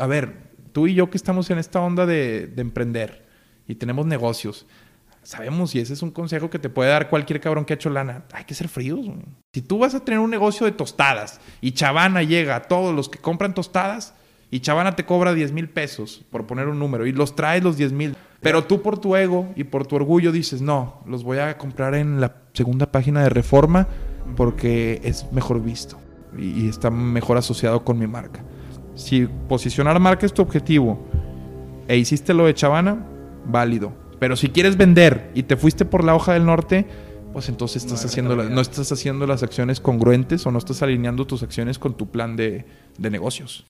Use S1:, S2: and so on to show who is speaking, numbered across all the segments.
S1: a ver, tú y yo que estamos en esta onda de, de emprender y tenemos negocios, sabemos, y ese es un consejo que te puede dar cualquier cabrón que ha hecho lana, hay que ser fríos. Si tú vas a tener un negocio de tostadas y Chavana llega a todos los que compran tostadas y Chavana te cobra 10 mil pesos, por poner un número, y los traes los 10 mil, pero tú por tu ego y por tu orgullo dices, no, los voy a comprar en la segunda página de Reforma porque es mejor visto y está mejor asociado con mi marca. Si posicionar marca es tu objetivo e hiciste lo de Chavana, válido. Pero si quieres vender y te fuiste por la hoja del norte, pues entonces estás
S2: No
S1: haciendo la- no estás haciendo las acciones congruentes o no estás alineando tus acciones con tu plan de, de negocios.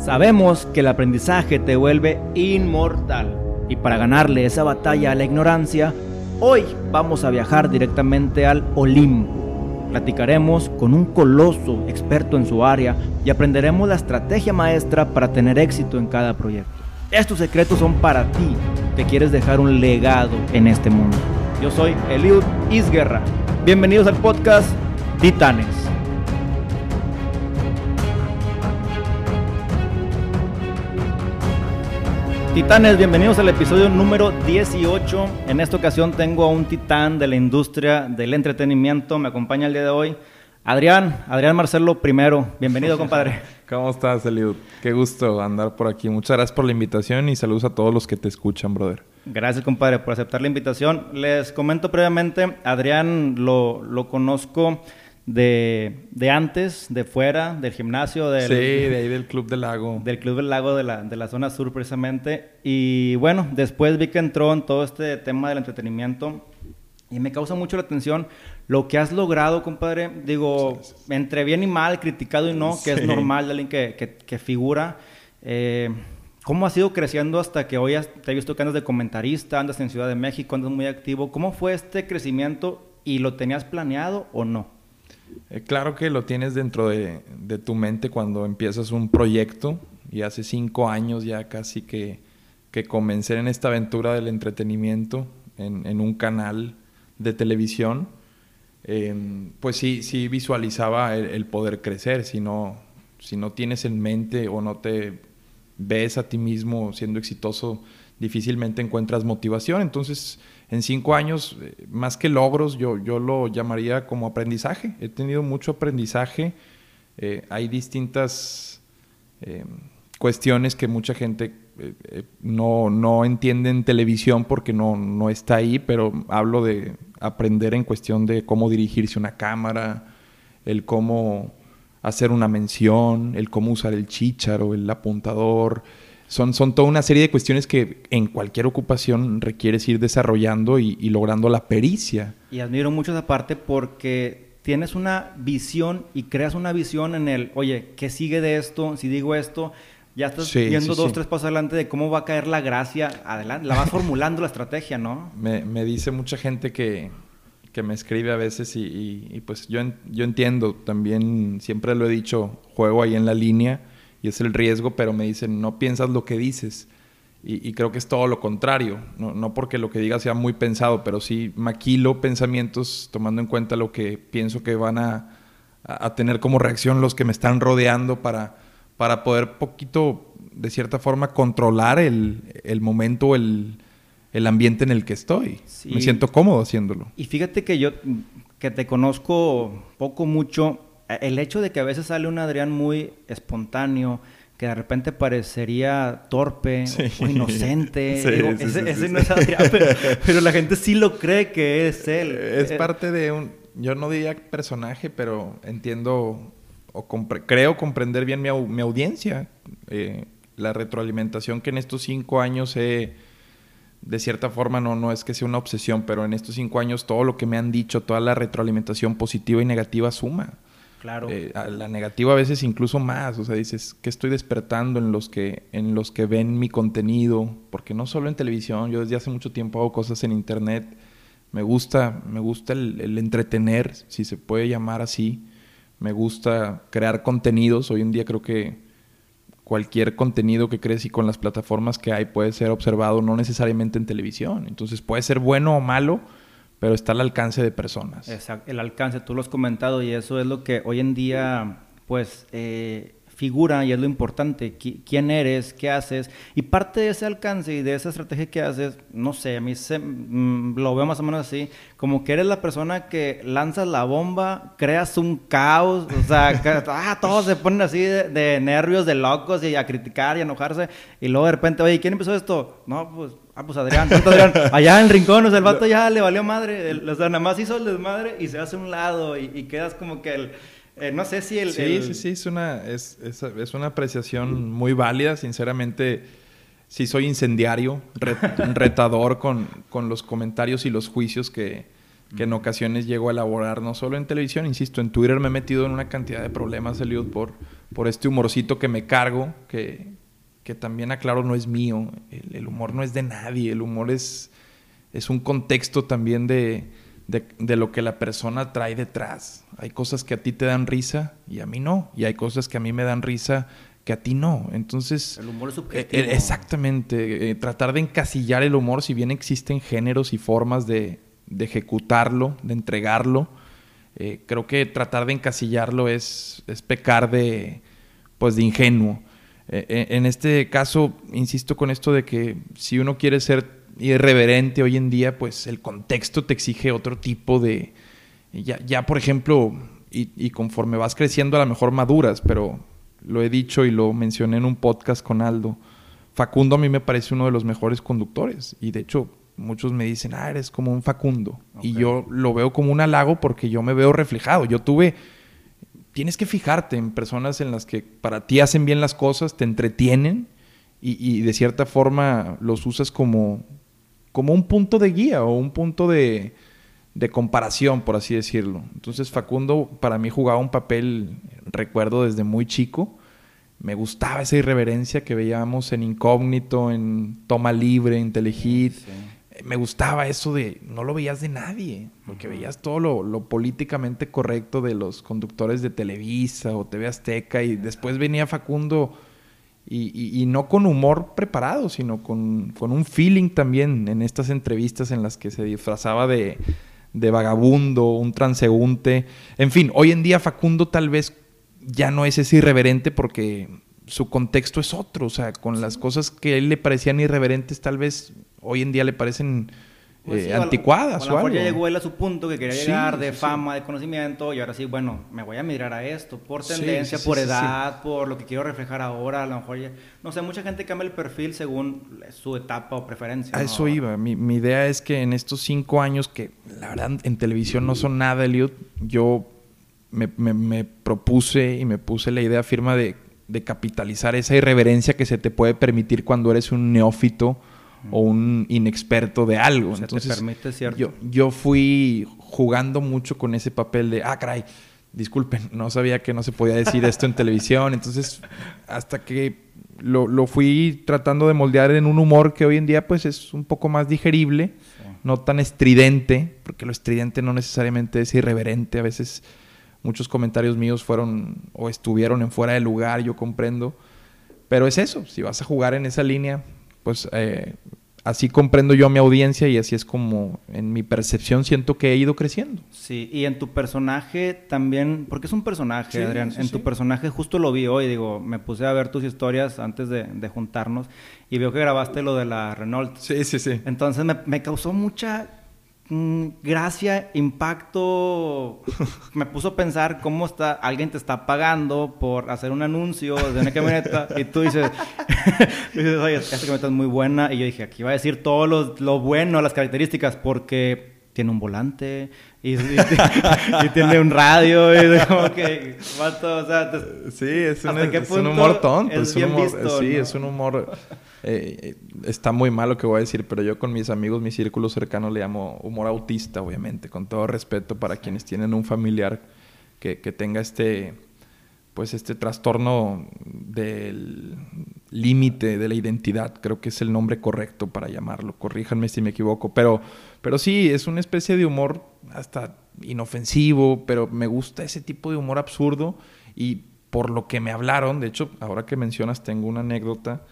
S3: Sabemos que el aprendizaje te vuelve inmortal. Y para ganarle esa batalla a la ignorancia, hoy vamos a viajar directamente al Olimpo. Platicaremos con un coloso experto en su área y aprenderemos la estrategia maestra para tener éxito en cada proyecto. Estos secretos son para ti que quieres dejar un legado en este mundo. Yo soy Eliud Isguerra. Bienvenidos al podcast Titanes. Titanes, bienvenidos al episodio número 18. En esta ocasión tengo a un titán de la industria del entretenimiento. Me acompaña el día de hoy Adrián, Adrián Marcelo primero. Bienvenido, compadre.
S1: ¿Cómo estás, Eliud? Qué gusto andar por aquí. Muchas gracias por la invitación y saludos a todos los que te escuchan, brother.
S3: Gracias, compadre, por aceptar la invitación. Les comento previamente, Adrián lo, lo conozco de, de antes, de fuera, del gimnasio, del,
S1: sí, de ahí del Club del Lago.
S3: del Club del Lago de la, de la zona sur precisamente. Y bueno, después vi que entró en todo este tema del entretenimiento y me causa mucho la atención lo que has logrado, compadre. Digo, entre bien y mal, criticado y no, que es
S1: Sí.
S3: normal de alguien que, que- que figura. Eh, ¿Cómo has ido creciendo hasta que hoy has- te he visto que andas de comentarista, andas en Ciudad de México, andas muy activo? ¿Cómo fue este crecimiento y lo tenías planeado o no?
S1: Eh, claro que lo tienes dentro de, tu mente cuando empiezas un proyecto y hace cinco años ya casi que, que comencé en esta aventura del entretenimiento en, un canal de televisión, eh, pues sí, sí visualizaba el, el poder crecer. Si no, si no tienes en mente o no te ves a ti mismo siendo exitoso, difícilmente encuentras motivación. Entonces, en cinco años, eh, más que logros, yo, yo lo llamaría como aprendizaje. He tenido mucho aprendizaje. Eh, hay distintas eh, cuestiones que mucha gente no, no entiende en televisión porque no, no está ahí, pero hablo de aprender en cuestión de cómo dirigirse una cámara, el cómo hacer una mención, el cómo usar el chícharo, el apuntador. Son, son toda una serie de cuestiones que en cualquier ocupación requieres ir desarrollando y, y logrando la pericia.
S3: Y admiro mucho esa parte porque tienes una visión y creas una visión en el, oye, ¿qué sigue de esto? Si digo esto, ya estás
S1: Sí,
S3: viendo
S1: sí,
S3: dos,
S1: sí.
S3: tres pasos adelante de cómo va a caer la gracia adelante. La vas formulando la estrategia, ¿no?
S1: Me, me dice mucha gente que, que me escribe a veces y, y- y pues yo, en- yo entiendo, también siempre lo he dicho, juego ahí en la línea y es el riesgo, pero me dicen, no piensas lo que dices. Y, y creo que es todo lo contrario, no, no porque lo que diga sea muy pensado, pero sí maquilo pensamientos tomando en cuenta lo que pienso que van a, a- tener como reacción los que me están rodeando para, para poder poquito, de cierta forma, controlar el, el momento, el, el ambiente en el que estoy.
S3: Sí.
S1: Me siento cómodo haciéndolo.
S3: Y fíjate que yo, que te conozco poco, mucho, el hecho de que a veces sale un Adrián muy espontáneo, que de repente parecería torpe
S1: Sí.
S3: o inocente.
S1: Sí,
S3: digo,
S1: sí,
S3: ese no es Adrián, pero, pero la gente sí lo cree que es él.
S1: Es
S3: Eh,
S1: parte de un, yo no diría personaje, pero entiendo o compre- creo comprender bien mi audiencia. Eh, la retroalimentación que en estos cinco años he, de cierta forma, no, no es que sea una obsesión, pero en estos cinco años todo lo que me han dicho, toda la retroalimentación positiva y negativa suma.
S3: Claro.
S1: Eh, la negativa a veces incluso más, o sea, dices, ¿qué estoy despertando en los que en los que ven mi contenido? Porque no solo en televisión, yo desde hace mucho tiempo hago cosas en internet. Me gusta, me gusta el, el entretener, si se puede llamar así. Me gusta crear contenidos. Hoy en día creo que cualquier contenido que crees y con las plataformas que hay puede ser observado, no necesariamente en televisión. Entonces puede ser bueno o malo, pero está al alcance de personas.
S3: Exacto, el alcance, tú lo has comentado y eso es lo que hoy en día, pues, eh, figura y es lo importante, quién eres, qué haces. Y parte de ese alcance y de esa estrategia que haces, no sé, a mí se, mm, lo veo más o menos así, como que eres la persona que lanzas la bomba, creas un caos, o sea, ah, todos se ponen así de, nervios, de locos y a criticar y a enojarse. Y luego de repente, oye, ¿quién empezó esto? No, pues, ah, pues Adrián, Adrián, allá en el rincón, o sea, el vato ya le valió madre, o sea, nada más hizo el desmadre y se hace a un lado y, y quedas como que el eh, no sé si el...
S1: Sí, sí, sí, es una, es, una apreciación muy válida, sinceramente. Sí soy incendiario, retador con, los comentarios y los juicios que, en ocasiones llego a elaborar, no solo en televisión, insisto, en Twitter me he metido en una cantidad de problemas, Eliud, por, por este humorcito que me cargo, que, que también aclaro no es mío, el, el, humor no es de nadie, el humor es, es un contexto también de, de, lo que la persona trae detrás. Hay cosas que a ti te dan risa y a mí no. Y hay cosas que a mí me dan risa que a ti no. Entonces...
S3: El humor es subjetivo.
S1: Eh, exactamente. Eh, tratar de encasillar el humor, si bien existen géneros y formas de, ejecutarlo, de entregarlo, eh, creo que tratar de encasillarlo es, es pecar de, pues, de ingenuo. en este caso, insisto con esto de que si uno quiere ser irreverente hoy en día, pues el contexto te exige otro tipo de... Ya, ya por ejemplo, y, conforme vas creciendo a lo mejor maduras, pero lo he dicho y lo mencioné en un podcast con Aldo, Facundo a mí me parece uno de los mejores conductores y de hecho muchos me dicen, ah, eres como un Facundo. Y yo lo veo como un halago porque yo me veo reflejado. Yo tuve, tienes que fijarte en personas en las que para ti hacen bien las cosas, te entretienen y, y de cierta forma los usas como, como un punto de guía o un punto de, comparación, por así decirlo. Entonces Facundo para mí jugaba un papel, recuerdo desde muy chico, me gustaba esa irreverencia que veíamos en Incógnito, en Toma Libre, en Telehit. Me gustaba eso de no lo veías de nadie, porque veías todo lo, lo, políticamente correcto de los conductores de Televisa o TV Azteca y después venía Facundo y, no con humor preparado, sino con, un feeling también en estas entrevistas en las que se disfrazaba de, vagabundo, un transeúnte. En fin, hoy en día Facundo tal vez ya no es ese irreverente porque su contexto es otro. O sea, con las cosas que a él le parecían irreverentes, tal vez hoy en día le parecen pues eh, anticuadas
S3: o, algo. ya llegó él a su punto que quería llegar de fama, de conocimiento, y ahora sí, bueno, me voy a mirar a esto, por tendencia, por edad, por lo que quiero reflejar ahora, a lo mejor ya, no sé, mucha gente cambia el perfil según su etapa o preferencia.
S1: A eso iba, mi, mi, idea es que en estos cinco años, que la verdad en televisión no son nada, Eliud, yo me, me, propuse y me puse la idea firma de, de capitalizar esa irreverencia que se te puede permitir cuando eres un neófito o un inexperto de algo.
S3: Entonces, permite, ¿cierto?
S1: Yo, yo fui jugando mucho con ese papel de, ah, caray, disculpen, no sabía que no se podía decir esto en televisión. Entonces, hasta que lo, lo, fui tratando de moldear en un humor que hoy en día pues es un poco más digerible, no tan estridente, porque lo estridente no necesariamente es irreverente. A veces muchos comentarios míos fueron o estuvieron en fuera de lugar, yo comprendo. Pero es eso, si vas a jugar en esa línea, pues eh, así comprendo yo a mi audiencia y así es como en mi percepción siento que he ido creciendo.
S3: Sí, y en tu personaje también, porque es un personaje, Adrián, en tu personaje justo lo vi hoy, digo, me puse a ver tus historias antes de, juntarnos y veo que grabaste lo de la Renault.
S1: Sí, sí, sí.
S3: Entonces me, me causó mucha gracia, impacto, me puso a pensar cómo está, alguien te está pagando por hacer un anuncio de una camioneta y tú dices, dices oye, esta camioneta es muy buena y yo dije, aquí va a decir todo lo, lo bueno, las características, porque tiene un volante y, tiene un radio y como que o sea,
S1: sí es un, es un humor tonto es, un humor, sí es un humor eh, está muy mal lo que voy a decir pero yo con mis amigos mi círculo cercano le llamo humor autista obviamente con todo respeto para quienes tienen un familiar que, que tenga este pues este trastorno del límite de la identidad, creo que es el nombre correcto para llamarlo, corríjanme si me equivoco, pero, pero sí, es una especie de humor hasta inofensivo, pero me gusta ese tipo de humor absurdo y por lo que me hablaron, de hecho, ahora que mencionas, tengo una anécdota,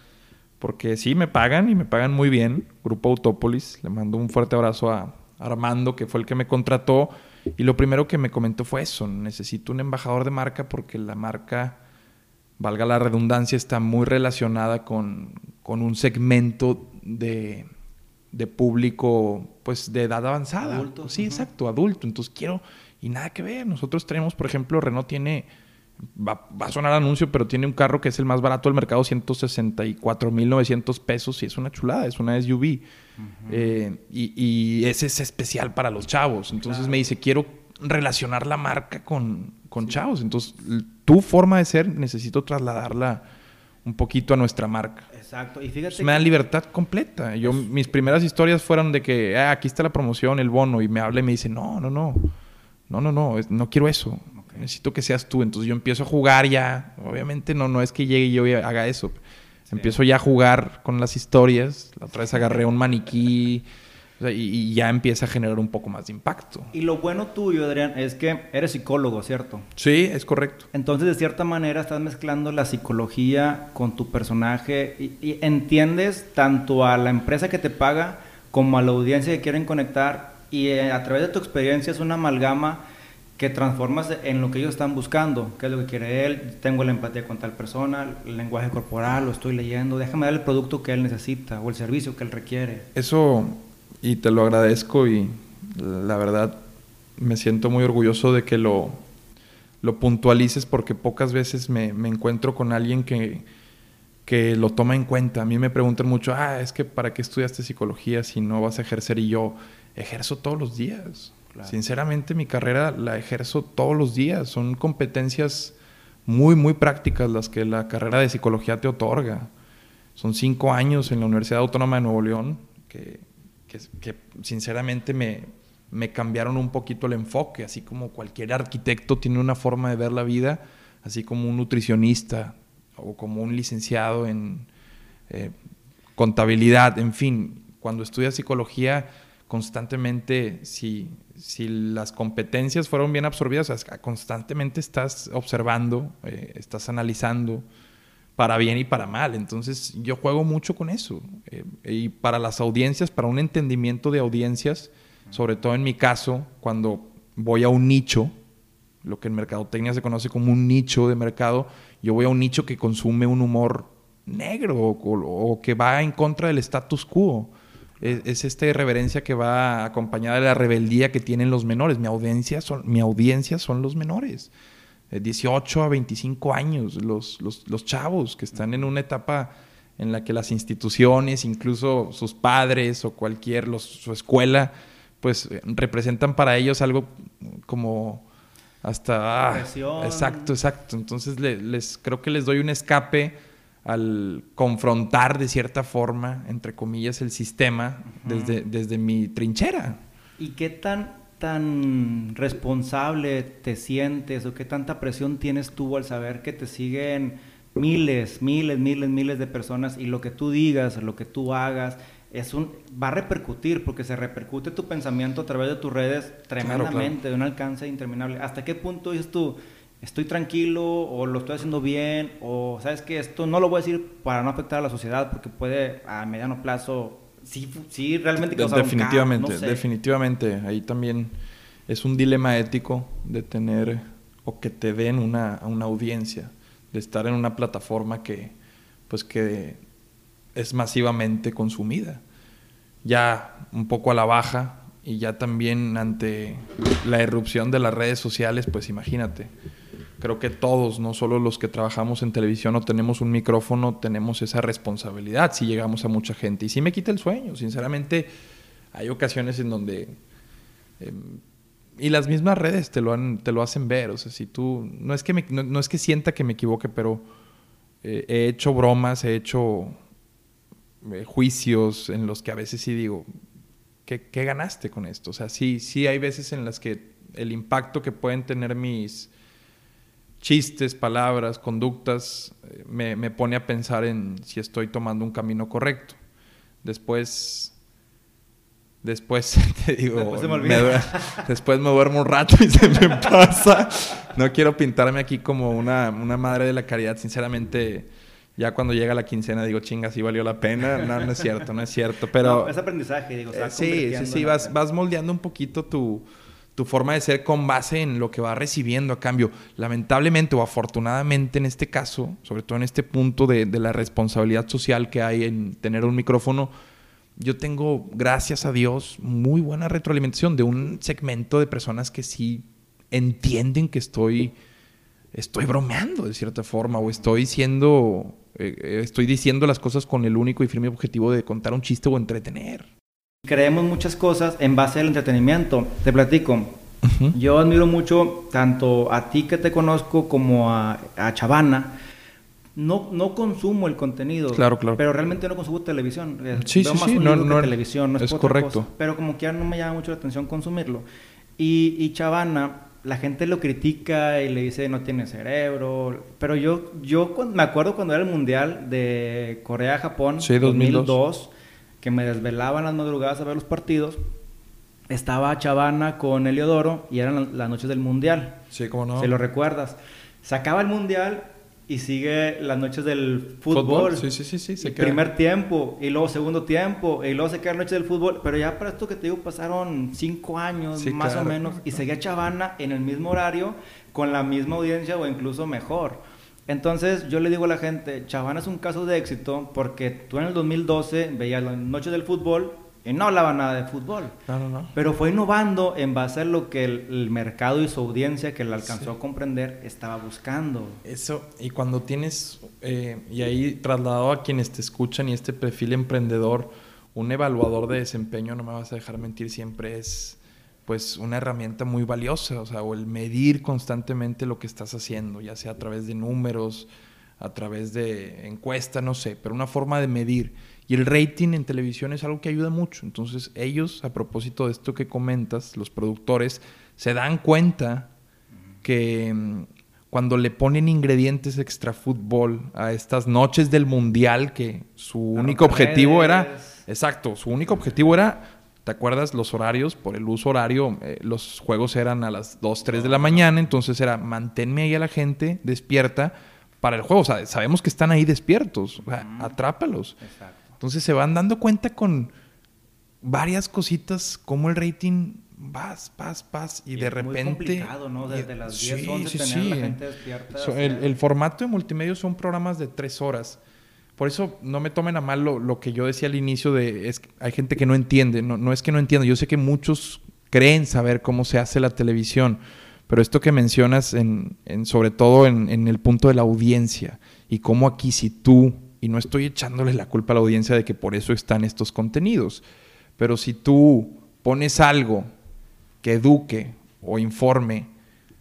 S1: porque sí, me pagan y me pagan muy bien, Grupo Autópolis, le mando un fuerte abrazo a Armando, que fue el que me contrató, y lo primero que me comentó fue eso, necesito un embajador de marca porque la marca valga la redundancia, está muy relacionada con, con un segmento de, de, público pues de edad avanzada.
S3: Adulto.
S1: Sí, exacto, adulto. Entonces quiero, y nada que ver. Nosotros tenemos, por ejemplo, Renault tiene, va, va a sonar anuncio, pero tiene un carro que es el más barato del mercado, 164.900 pesos y es una chulada, es una SUV. Eh, y, y, ese es especial para los chavos. Entonces
S3: Claro.
S1: me dice, quiero relacionar la marca con, con chavos. Entonces, tu forma de ser necesito trasladarla un poquito a nuestra marca.
S3: Exacto. Y fíjate
S1: Entonces, me dan
S3: que-
S1: libertad completa. Yo, mis primeras historias fueron de que, ah, aquí está la promoción, el bono, y me habla y me dice, no, no, no, no, no, no, no quiero eso. Necesito que seas tú. Entonces yo empiezo a jugar ya. Obviamente no, no es que llegue y yo haga eso. Empiezo ya a jugar con las historias. La otra vez agarré un maniquí o sea, y, y ya empieza a generar un poco más de impacto.
S3: Y lo bueno tuyo, Adrián, es que eres psicólogo, ¿cierto?
S1: Sí, es correcto.
S3: Entonces, de cierta manera, estás mezclando la psicología con tu personaje y, y entiendes tanto a la empresa que te paga como a la audiencia que quieren conectar y eh, a través de tu experiencia es una amalgama que transformas en lo que ellos están buscando, qué es lo que quiere él, tengo la empatía con tal persona, el lenguaje corporal, lo estoy leyendo, déjame dar el producto que él necesita o el servicio que él requiere.
S1: Eso, y te lo agradezco y la verdad me siento muy orgulloso de que lo, lo puntualices porque pocas veces me, me encuentro con alguien que, que lo toma en cuenta. A mí me preguntan mucho, ah, es que ¿para qué estudiaste psicología si no vas a ejercer? Y yo ejerzo todos los días. Sinceramente mi carrera la ejerzo todos los días. Son competencias muy, muy prácticas las que la carrera de psicología te otorga. Son cinco años en la Universidad Autónoma de Nuevo León que sinceramente me, me cambiaron un poquito el enfoque, así como cualquier arquitecto tiene una forma de ver la vida, así como un nutricionista o como un licenciado en eh, contabilidad, en fin, cuando estudias psicología constantemente, si, si las competencias fueron bien absorbidas, constantemente estás observando, eh, estás analizando para bien y para mal. Entonces yo juego mucho con eso. Eh, y para las audiencias, para un entendimiento de audiencias, sobre todo en mi caso, cuando voy a un nicho, lo que en mercadotecnia se conoce como un nicho de mercado, yo voy a un nicho que consume un humor negro o que va en contra del status quo. Es, es esta irreverencia que va acompañada de la rebeldía que tienen los menores. Mi audiencia son, mi audiencia son los menores. Eh, 18 a 25 años, los, los, los chavos que están en una etapa en la que las instituciones, incluso sus padres o cualquier, los- su escuela, pues eh, representan para ellos algo como hasta... ah, exacto, exacto. Entonces le- les, creo que les doy un escape al confrontar de cierta forma, entre comillas, el sistema desde, desde mi trinchera.
S3: ¿Y qué tan, tan responsable te sientes o qué tanta presión tienes tú al saber que te siguen miles, miles, miles, miles de personas y lo que tú digas, lo que tú hagas, es un, va a repercutir porque se repercute tu pensamiento a través de tus redes tremendamente, de un alcance interminable. ¿Hasta qué punto dices tú, estoy tranquilo o lo estoy haciendo bien o sabes que esto no lo voy a decir para no afectar a la sociedad porque puede a mediano plazo sí, sí realmente causar un caos,
S1: definitivamente,
S3: no sé.
S1: definitivamente. Ahí también es un dilema ético de tener o que te den una, una audiencia, de estar en una plataforma que, pues que es masivamente consumida. Ya un poco a la baja y ya también ante la irrupción de las redes sociales, pues imagínate. Creo que todos, no solo los que trabajamos en televisión o tenemos un micrófono, tenemos esa responsabilidad si llegamos a mucha gente. Y sí me quita el sueño, sinceramente. Hay ocasiones en donde... eh, y las mismas redes te lo, te lo hacen ver. O sea, si tú... No es que, no es que sienta que me equivoque, pero eh, he hecho bromas, he hecho eh, juicios en los que a veces sí digo, ¿qué, qué ganaste con esto? O sea, sí, sí hay veces en las que el impacto que pueden tener mis chistes, palabras, conductas, eh, me, me pone a pensar en si estoy tomando un camino correcto. Después, después te digo,
S3: Después me
S1: due- después me duermo un rato y se me pasa. No quiero pintarme aquí como una, una madre de la caridad, sinceramente. Ya cuando llega la quincena digo, chinga, sí valió la pena. No, no es cierto, no es cierto. Pero
S3: No, es aprendizaje, digo, va
S1: eh, sí, sí, sí, vas, vas moldeando un poquito tu, tu forma de ser con base en lo que va recibiendo a cambio. Lamentablemente o afortunadamente en este caso, sobre todo en este punto de, la responsabilidad social que hay en tener un micrófono, yo tengo, gracias a Dios, muy buena retroalimentación de un segmento de personas que sí entienden que estoy, estoy bromeando de cierta forma o estoy eh, eh, estoy diciendo las cosas con el único y firme objetivo de contar un chiste o entretener.
S3: Creemos muchas cosas en base al entretenimiento. Te platico. Yo admiro mucho tanto a ti que te conozco como a, a Chavana. No, no consumo el contenido.
S1: Claro, claro.
S3: Pero realmente no consumo televisión.
S1: Sí, sí, sí. No, no,
S3: televisión. No es, correcto. Pero como que ya no me llama mucho la atención consumirlo. Y, y Chavana, la gente lo critica y le dice no tiene cerebro. Pero yo, yo me acuerdo cuando era el mundial de Corea-Japón,
S1: sí, 2002
S3: que me desvelaban las madrugadas a ver los partidos. Estaba Chavana con Eliodoro y eran las noches del Mundial.
S1: Sí, cómo no.
S3: Si lo recuerdas. Se acaba el Mundial y sigue las noches del fútbol.
S1: Sí, sí, sí, sí.
S3: Primer tiempo y luego segundo tiempo y luego se queda la noche del fútbol. Pero ya para esto que te digo pasaron cinco años más o menos y seguía Chavana en el mismo horario con la misma audiencia o incluso mejor. Entonces yo le digo a la gente, Chavana es un caso de éxito porque tú en el 2012 veías la noche del fútbol y no hablaba nada de fútbol.
S1: No, no, no.
S3: Pero fue innovando en base a lo que el, mercado y su audiencia que le alcanzó a comprender estaba buscando.
S1: Eso, y cuando tienes, eh, y ahí trasladado a quienes te escuchan y este perfil emprendedor, un evaluador de desempeño, no me vas a dejar mentir, siempre es pues una herramienta muy valiosa, o sea, o el medir constantemente lo que estás haciendo, ya sea a través de números, a través de encuesta, no sé, pero una forma de medir. Y el rating en televisión es algo que ayuda mucho. Entonces ellos, a propósito de esto que comentas, los productores, se dan cuenta que mm, cuando le ponen ingredientes extra fútbol a estas noches del mundial, que su único objetivo era, exacto, su único objetivo era ¿Te acuerdas los horarios? Por el uso horario, eh, los juegos eran a las 2, 3 de la mañana, entonces era manténme ahí a la gente despierta para el juego. O sea, sabemos que están ahí despiertos, o sea, atrápalos. Entonces se van dando cuenta con varias cositas, como el rating vas, vas, vas, y, de repente. Muy
S3: complicado, ¿no? Desde las 10, sí, 11 sí, tener la gente despierta.
S1: el, el, formato de multimedia son programas de 3 horas. Por eso no me tomen a mal lo, que yo decía al inicio de es hay gente que no entiende, no, no es que no entienda, yo sé que muchos creen saber cómo se hace la televisión, pero esto que mencionas en, sobre todo en, el punto de la audiencia y cómo aquí si tú, y no estoy echándole la culpa a la audiencia de que por eso están estos contenidos, pero si tú pones algo que eduque o informe,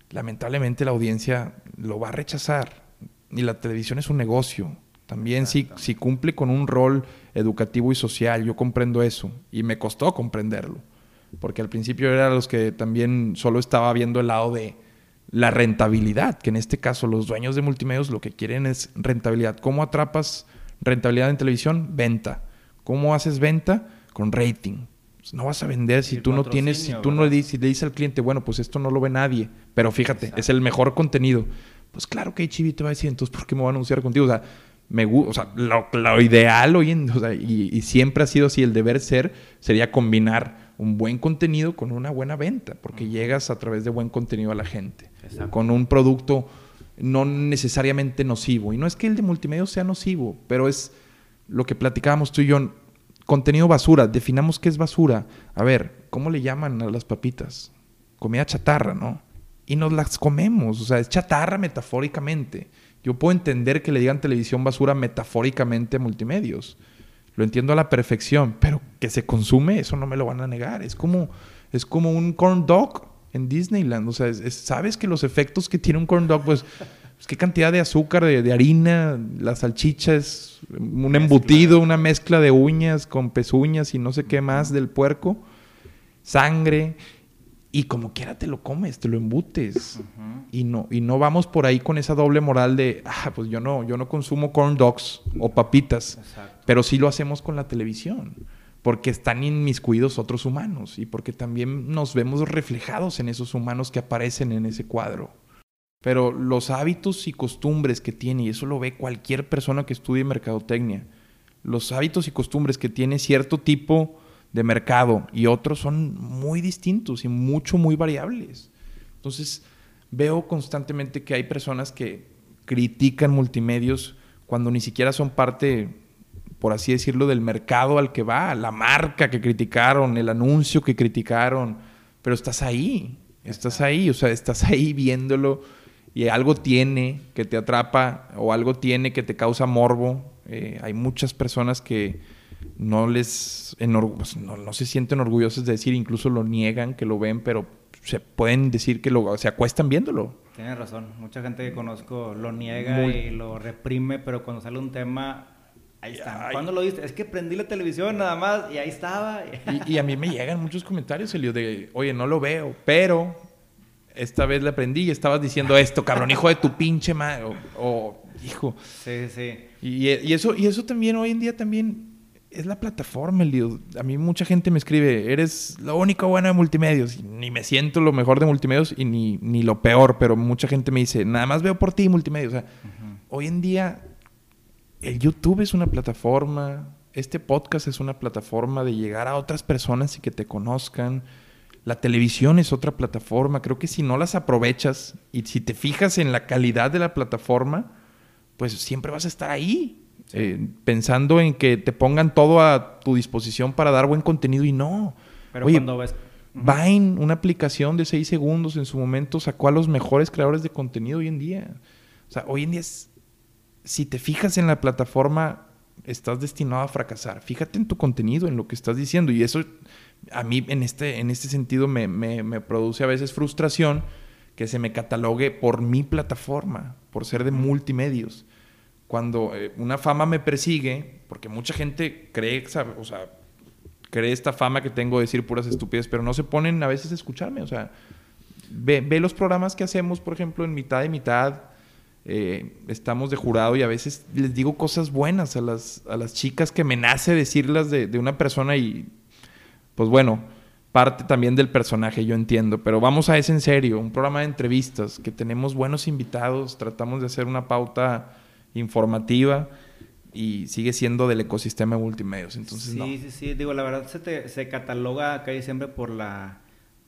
S1: lamentablemente la audiencia lo va a rechazar. Y la televisión es un negocio. También si, si cumple con un rol educativo y social, yo comprendo eso. Y me costó comprenderlo. Porque al principio era los que también solo estaba viendo el lado de la rentabilidad, que en este caso los dueños de multimedios lo que quieren es rentabilidad. ¿Cómo atrapas rentabilidad en televisión? Venta. ¿Cómo haces venta? Con rating. Pues no vas a vender si tú no tienes, si tú no le dices, le dices al cliente, bueno, pues esto no lo ve nadie, pero fíjate, es el mejor contenido. Pues claro que HB te va a decir, entonces, ¿por qué me voy a anunciar contigo? O sea, me o sea, lo, ideal hoy en, o sea, y, siempre ha sido así, el deber ser sería combinar un buen contenido con una buena venta, porque llegas a través de buen contenido a la gente, con un producto no necesariamente nocivo. Y no es que el de multimedia sea nocivo, pero es lo que platicábamos tú y yo, contenido basura, definamos qué es basura. A ver, ¿cómo le llaman a las papitas? Comida chatarra, ¿no? Y nos las comemos, o sea, es chatarra metafóricamente. Yo puedo entender que le digan televisión basura metafóricamente a multimedios. Lo entiendo a la perfección, pero que se consume, eso no me lo van a negar. Es como, es como un corn dog en Disneyland. O sea, sabes que los efectos que tiene un corn dog, pues, pues qué cantidad de azúcar, de, harina, la salchicha es un embutido, una mezcla de uñas con pezuñas y no sé qué más del puerco, sangre. Y como quiera te lo comes, te lo embutes. y, no, y no vamos por ahí con esa doble moral de, ah, pues yo no, yo no consumo corn dogs o papitas. Pero sí lo hacemos con la televisión. Porque están inmiscuidos otros humanos y porque también nos vemos reflejados en esos humanos que aparecen en ese cuadro. Pero los hábitos y costumbres que tiene, y eso lo ve cualquier persona que estudie mercadotecnia, los hábitos y costumbres que tiene cierto tipo de mercado y otros son muy distintos y mucho, muy variables. Entonces, veo constantemente que hay personas que critican multimedios cuando ni siquiera son parte, por así decirlo, del mercado al que va, la marca que criticaron, el anuncio que criticaron, pero estás ahí, estás ahí, o sea, estás ahí viéndolo y algo tiene que te atrapa o algo tiene que te causa morbo. Eh, hay muchas personas que no les pues, no, se sienten orgullosos de decir, incluso lo niegan, que lo ven, pero se pueden decir que lo, se acuestan viéndolo.
S3: Tienes razón. Mucha gente que conozco lo niega y lo reprime, pero cuando sale un tema, ahí está. ¿Cuándo lo viste? Es que prendí la televisión nada más y ahí estaba.
S1: Y, a mí me llegan muchos comentarios, Elio, de, oye, no lo veo, pero esta vez le aprendí y estabas diciendo esto, cabrón, hijo de tu pinche madre. O, hijo.
S3: Sí, sí.
S1: Y, y, eso, y eso también hoy en día también es la plataforma, el A mí mucha gente me escribe, eres lo único bueno de multimedios. ni me siento lo mejor de multimedios y ni, ni, lo peor, pero mucha gente me dice, nada más veo por ti multimedios. O sea, hoy en día el YouTube es una plataforma, este podcast es una plataforma de llegar a otras personas y que te conozcan. La televisión es otra plataforma. Creo que si no las aprovechas y si te fijas en la calidad de la plataforma, pues siempre vas a estar ahí. Eh, pensando en que te pongan todo a tu disposición para dar buen contenido y no.
S3: Pero cuando ves...
S1: Vine, una aplicación de 6 segundos en su momento, sacó a los mejores creadores de contenido hoy en día. O sea, hoy en día es, si te fijas en la plataforma, estás destinado a fracasar. Fíjate en tu contenido, en lo que estás diciendo. Y eso a mí en este, en este sentido me, me produce a veces frustración que se me catalogue por mi plataforma, por ser de multimedios cuando eh, una fama me persigue, porque mucha gente cree, o sea, cree esta fama que tengo de decir puras estúpidas, pero no se ponen a veces a escucharme, o sea, ve, los programas que hacemos, por ejemplo, en mitad de mitad, eh, estamos de jurado y a veces les digo cosas buenas a las, a las chicas que me nace decirlas de, de una persona y, pues bueno, parte también del personaje, yo entiendo, pero vamos a ese en serio, un programa de entrevistas, que tenemos buenos invitados, tratamos de hacer una pauta informativa y sigue siendo del ecosistema de multimedios. Entonces,
S3: sí,
S1: no.
S3: sí, sí. Digo, la verdad se, se cataloga acá y siempre por la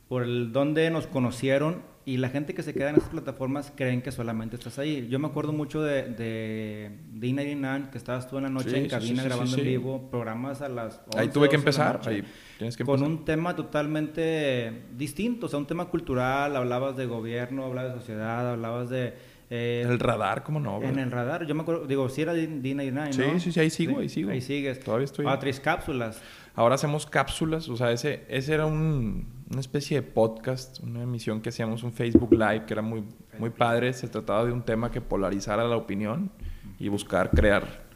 S3: por el donde nos conocieron y la gente que se queda en esas plataformas creen que solamente estás ahí. Yo me acuerdo mucho de, de D99, que estabas tú en la noche en cabina grabando en vivo, programas a las
S1: 11, Ahí tuve que empezar, ahí
S3: tienes que Con un tema totalmente distinto, o sea, un tema cultural, hablabas de gobierno, hablabas de sociedad, hablabas de
S1: eh, el radar, ¿cómo no?
S3: En el radar, yo me acuerdo, digo, si era D99, ¿no?
S1: Sí, sí, sí, ahí sigo, ahí sigo.
S3: Ahí sigues.
S1: Todavía estoy.
S3: Ah, tres cápsulas.
S1: Ahora hacemos cápsulas, o sea, ese, ese era un, una especie de podcast, una emisión que hacíamos un Facebook Live que era muy, muy padre. Se trataba de un tema que polarizara la opinión y buscar crear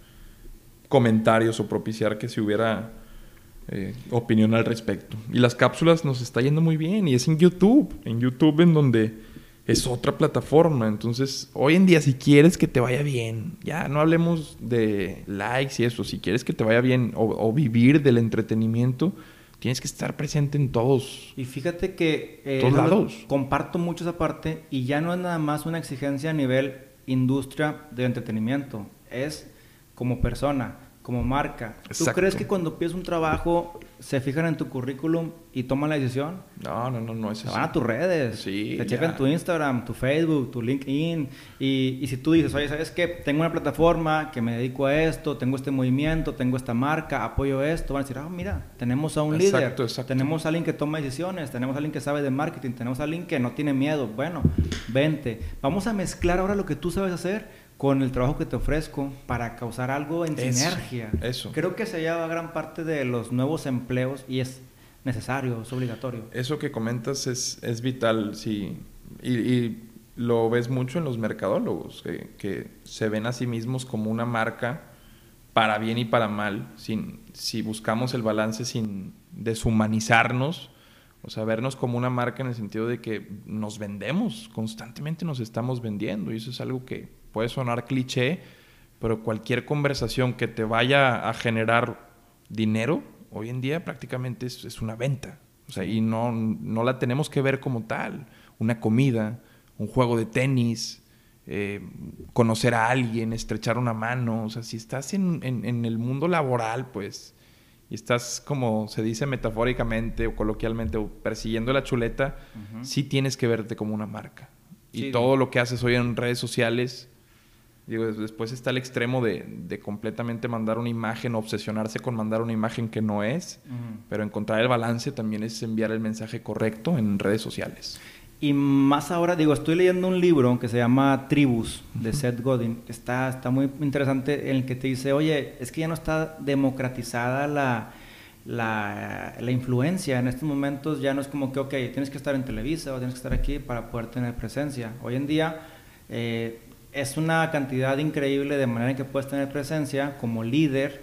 S1: comentarios o propiciar que se hubiera eh, opinión al respecto. Y las cápsulas nos está yendo muy bien y es en YouTube, en YouTube en donde es otra plataforma. Entonces, hoy en día, si quieres que te vaya bien, ya no hablemos de likes y eso, si quieres que te vaya bien o, vivir del entretenimiento, tienes que estar presente en todos.
S3: Y fíjate que
S1: eh, todos lados.
S3: comparto mucho esa parte y ya no es nada más una exigencia a nivel industria de entretenimiento, es como persona como marca. ¿Tú crees que cuando pides un trabajo se fijan en tu currículum y toman la decisión?
S1: No, no, no, no es
S3: Van a tus redes.
S1: Sí.
S3: Te checan tu Instagram, tu Facebook, tu LinkedIn. Y, y, si tú dices, oye, ¿sabes qué? Tengo una plataforma que me dedico a esto, tengo este movimiento, tengo esta marca, apoyo esto. Van a decir, ah, mira, tenemos a un líder. Exacto. Tenemos a alguien que toma decisiones, tenemos a alguien que sabe de marketing, tenemos a alguien que no tiene miedo. Bueno, vente. Vamos a mezclar ahora lo que tú sabes hacer con el trabajo que te ofrezco para causar algo en sinergia.
S1: Eso.
S3: Creo que se lleva gran parte de los nuevos empleos y es necesario, es obligatorio.
S1: Eso que comentas es, es vital, sí. Y, lo ves mucho en los mercadólogos, que, que, se ven a sí mismos como una marca para bien y para mal, sin, si buscamos el balance sin deshumanizarnos, o sea, vernos como una marca en el sentido de que nos vendemos, constantemente nos estamos vendiendo, y eso es algo que puede sonar cliché, pero cualquier conversación que te vaya a generar dinero, hoy en día prácticamente es, una venta. O sea, y no, no la tenemos que ver como tal. Una comida, un juego de tenis, eh, conocer a alguien, estrechar una mano. O sea, si estás en, en, el mundo laboral, pues, y estás como se dice metafóricamente o coloquialmente o persiguiendo la chuleta, sí tienes que verte como una marca. Y todo lo que haces hoy en redes sociales, digo, después está el extremo de, completamente mandar una imagen, obsesionarse con mandar una imagen que no es, pero encontrar el balance también es enviar el mensaje correcto en redes sociales.
S3: Y más ahora, digo, estoy leyendo un libro que se llama Tribus de Seth Godin. Está, está muy interesante en el que te dice, oye, es que ya no está democratizada la, la, la, influencia. En estos momentos ya no es como que, ok, tienes que estar en Televisa o tienes que estar aquí para poder tener presencia. Hoy en día eh, es una cantidad increíble de manera en que puedes tener presencia como líder.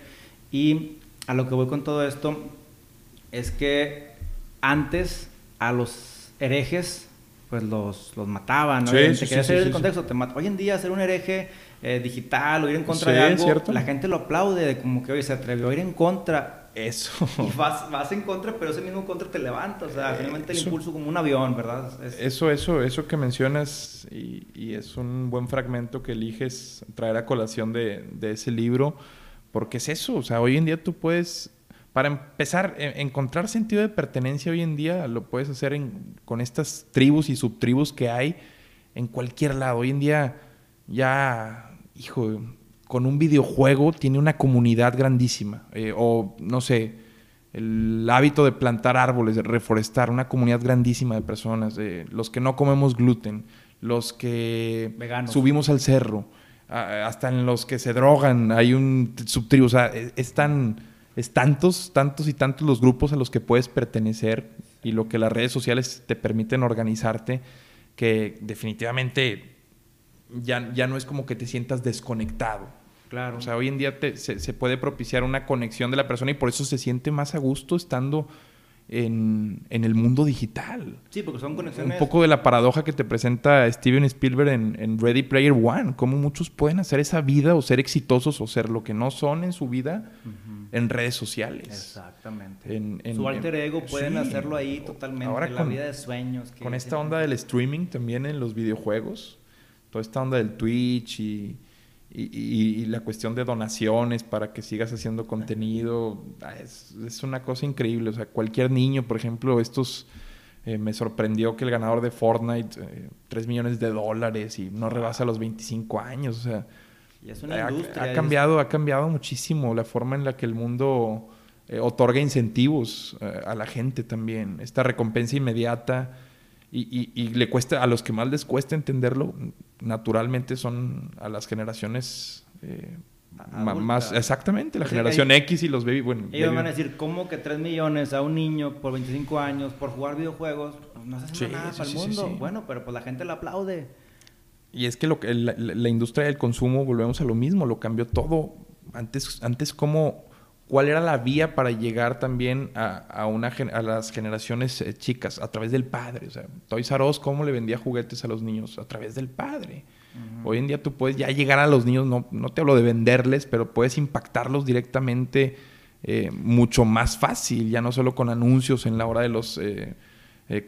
S3: Y a lo que voy con todo esto es que antes a los herejes pues los, los mataban, ¿no? Sí, te hacer el contexto, te Hoy en día ser un hereje eh, digital o ir en contra de algo, la gente lo aplaude, de como que hoy se atrevió a ir en contra.
S1: Eso.
S3: Y vas, vas en contra, pero ese mismo contra te levanta, o sea, finalmente el impulso como un avión, ¿verdad?
S1: Eso, eso, eso que mencionas y, y, es un buen fragmento que eliges traer a colación de, de ese libro, porque es eso, o sea, hoy en día tú puedes para empezar, e, encontrar sentido de pertenencia hoy en día lo puedes hacer con estas tribus y subtribus que hay en cualquier lado. Hoy en día ya, hijo, con un videojuego tiene una comunidad grandísima. Eh, o, no sé, el hábito de plantar árboles, de reforestar, una comunidad grandísima de personas. los que no comemos gluten, los que subimos al cerro, hasta en los que se drogan hay un subtribu. O sea, e, es tan es tantos, tantos y tantos los grupos a los que puedes pertenecer y lo que las redes sociales te permiten organizarte, que definitivamente ya, ya no es como que te sientas desconectado. Claro. O sea, hoy en día se, se, puede propiciar una conexión de la persona y por eso se siente más a gusto estando en, el mundo digital.
S3: Sí, porque son conexiones.
S1: Un poco de la paradoja que te presenta Steven Spielberg en, Ready Player One, cómo muchos pueden hacer esa vida o ser exitosos o ser lo que no son en su vida en redes sociales.
S3: Exactamente. En, su alter ego pueden hacerlo ahí totalmente. Ahora la vida de sueños.
S1: con esta onda del streaming también en los videojuegos, toda esta onda del Twitch y y, la cuestión de donaciones para que sigas haciendo contenido ah, es, es, una cosa increíble. O sea, cualquier niño, por ejemplo, estos eh, me sorprendió que el ganador de Fortnite, eh, 3 millones de dólares y no rebasa los 25 años. O sea, ha, cambiado, ha cambiado muchísimo la forma en la que el mundo eh, otorga incentivos eh, a la gente también. Esta recompensa inmediata y, y, le cuesta, a los que más les cuesta entenderlo, naturalmente son a las generaciones eh, más, exactamente, la generación X y los baby, bueno.
S3: Ellos van a decir, ¿cómo que 3 millones a un niño por 25 años por jugar videojuegos? Pues no se hace nada para el mundo. Bueno, pero pues la gente lo aplaude.
S1: Y es que, lo que la, la, industria del consumo, volvemos a lo mismo, lo cambió todo. Antes, antes como cuál era la vía para llegar también a, una, a las generaciones eh, chicas, a través del padre. O sea, Toys R Us, ¿cómo le vendía juguetes a los niños? A través del padre. Hoy en día tú puedes ya llegar a los niños, no, no te hablo de venderles, pero puedes impactarlos directamente eh, mucho más fácil, ya no solo con anuncios en la hora de los eh,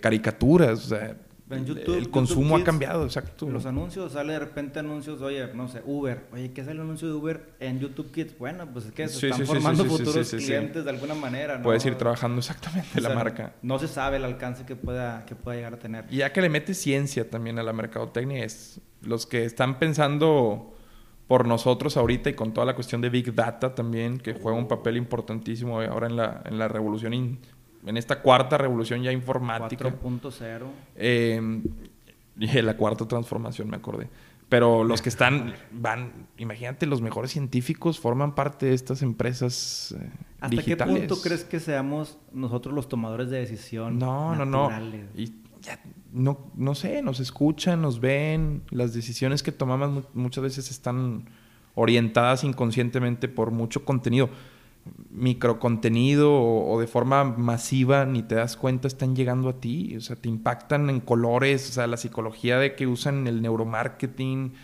S1: caricaturas. O sea, el consumo ha cambiado, exacto.
S3: Los anuncios, sale de repente anuncios, oye, no sé, Uber. Oye, ¿qué es el anuncio de Uber en YouTube Kids? Bueno, pues es que se están formando futuros clientes de alguna manera. ¿no?
S1: Puedes ir trabajando exactamente la marca.
S3: No se sabe el alcance que pueda, que pueda llegar a tener.
S1: Y ya que le metes ciencia también a la mercadotecnia, es los que están pensando por nosotros ahorita y con toda la cuestión de Big Data también, que juega un papel importantísimo ahora en la, en la revolución en esta cuarta revolución ya informática.
S3: 4.0.
S1: Eh, la cuarta transformación, me acordé. Pero los que están, van, imagínate, los mejores científicos forman parte de estas empresas eh, ¿Hasta qué punto
S3: crees que seamos nosotros los tomadores de decisión?
S1: No, no, no. Y ya, no, no sé, nos escuchan, nos ven. Las decisiones que tomamos muchas veces están orientadas inconscientemente por mucho contenido microcontenido o, o, de forma masiva ni te das cuenta están llegando a ti, o sea, te impactan en colores, o sea, la psicología de que usan el neuromarketing,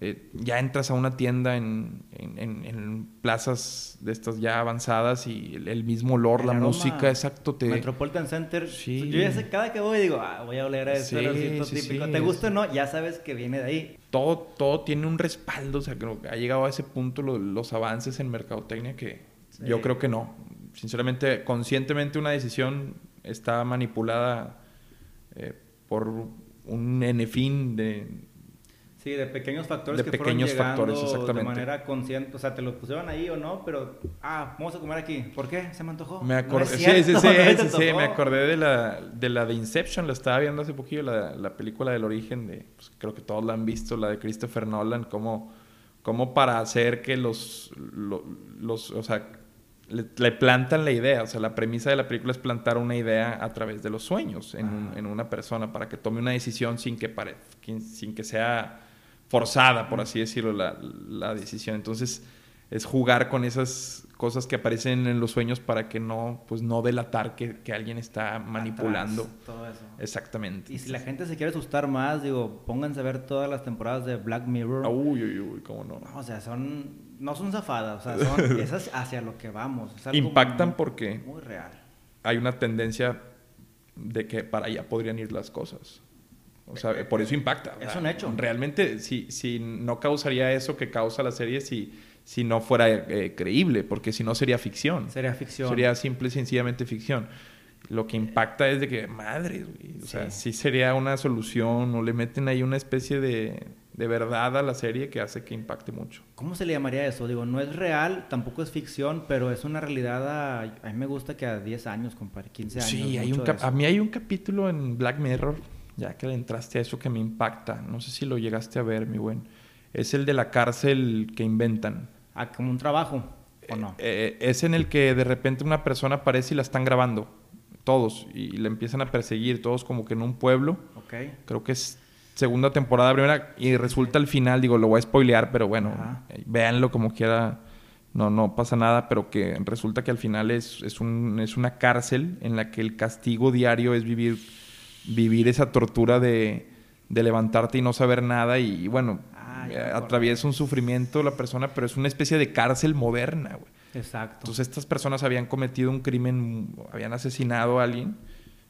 S1: eh, ya entras a una tienda en, en, plazas de estas ya avanzadas y el, mismo olor, la música, exacto. Te...
S3: Metropolitan Center, sí. yo ya sé, cada que voy digo, ah, voy a oler a eso, sí, típico. ¿Te gusta o no? Ya sabes que viene de ahí.
S1: Todo, todo tiene un respaldo, o sea, creo que ha llegado a ese punto los avances en mercadotecnia que yo creo que no. sinceramente, conscientemente una decisión está manipulada eh, por un N fin de,
S3: Sí, de pequeños factores
S1: de
S3: que
S1: pequeños
S3: fueron llegando
S1: factores, exactamente.
S3: de manera consciente. O sea, te lo pusieron ahí o no, pero, ah, vamos a comer aquí. ¿Por qué? ¿Se me antojó?
S1: Me acordé, sí, sí, sí,
S3: no
S1: sí, sí, me acordé de la, de la de Inception, la estaba viendo hace poquillo, la, la película del origen de, pues, creo que todos la han visto, la de Christopher Nolan, como, como para hacer que los, lo- los, o sea, le, le plantan la idea, o sea, la premisa de la película es plantar una idea a través de los sueños en, un- en una persona para que tome una decisión sin que, pare, sin que sea forzada, por así decirlo, la, la decisión. Entonces, es jugar con esas cosas que aparecen en los sueños para que no, pues no delatar que, que alguien está manipulando.
S3: Atrás, todo eso.
S1: Exactamente.
S3: Y si la gente se quiere asustar más, digo, pónganse a ver todas las temporadas de Black Mirror.
S1: Uy, uy, uy, cómo no.
S3: No, o sea, son, no son zafadas, o sea, son esas hacia lo que vamos. Es algo
S1: Impactan
S3: muy-
S1: porque
S3: Muy real.
S1: hay una tendencia de que para allá podrían ir las cosas. O sea, por eso impacta.
S3: Es un hecho.
S1: Realmente, si, si no causaría eso que causa la serie si, si no fuera eh, creíble, porque si no sería ficción.
S3: Sería ficción.
S1: Sería simple y sencillamente ficción. Lo que impacta es de que, madre, güey, o sea, sí sería una solución, o le meten ahí una especie de, de verdad a la serie que hace que impacte mucho.
S3: ¿Cómo se le llamaría eso? Digo, no es real, tampoco es ficción, pero es una realidad a... A mí me gusta que a 10 años, compadre, 15 años.
S1: Sí, hay un a mí hay un capítulo en Black Mirror, ya que le entraste a eso que me impacta. No sé si lo llegaste a ver, mi buen. Es el de la cárcel que inventan.
S3: Ah, como un trabajo, ¿o no?
S1: Eh, eh, es en el que de repente una persona aparece y la están grabando. Todos. Y le empiezan a perseguir, todos como que en un pueblo.
S3: ok.
S1: Creo que es segunda temporada, primera. Y resulta al final, digo, lo voy a spoilear, pero bueno,
S3: Ajá.
S1: eh, véanlo como quiera. No, no pasa nada, pero que resulta que al final es, es, un, es una cárcel en la que el castigo diario es vivir, vivir esa tortura de, de levantarte y no saber nada. Y, bueno, eh, atraviesa un sufrimiento la persona, pero es una especie de cárcel moderna, güey.
S3: Exacto.
S1: Entonces estas personas habían cometido un crimen, habían asesinado a alguien,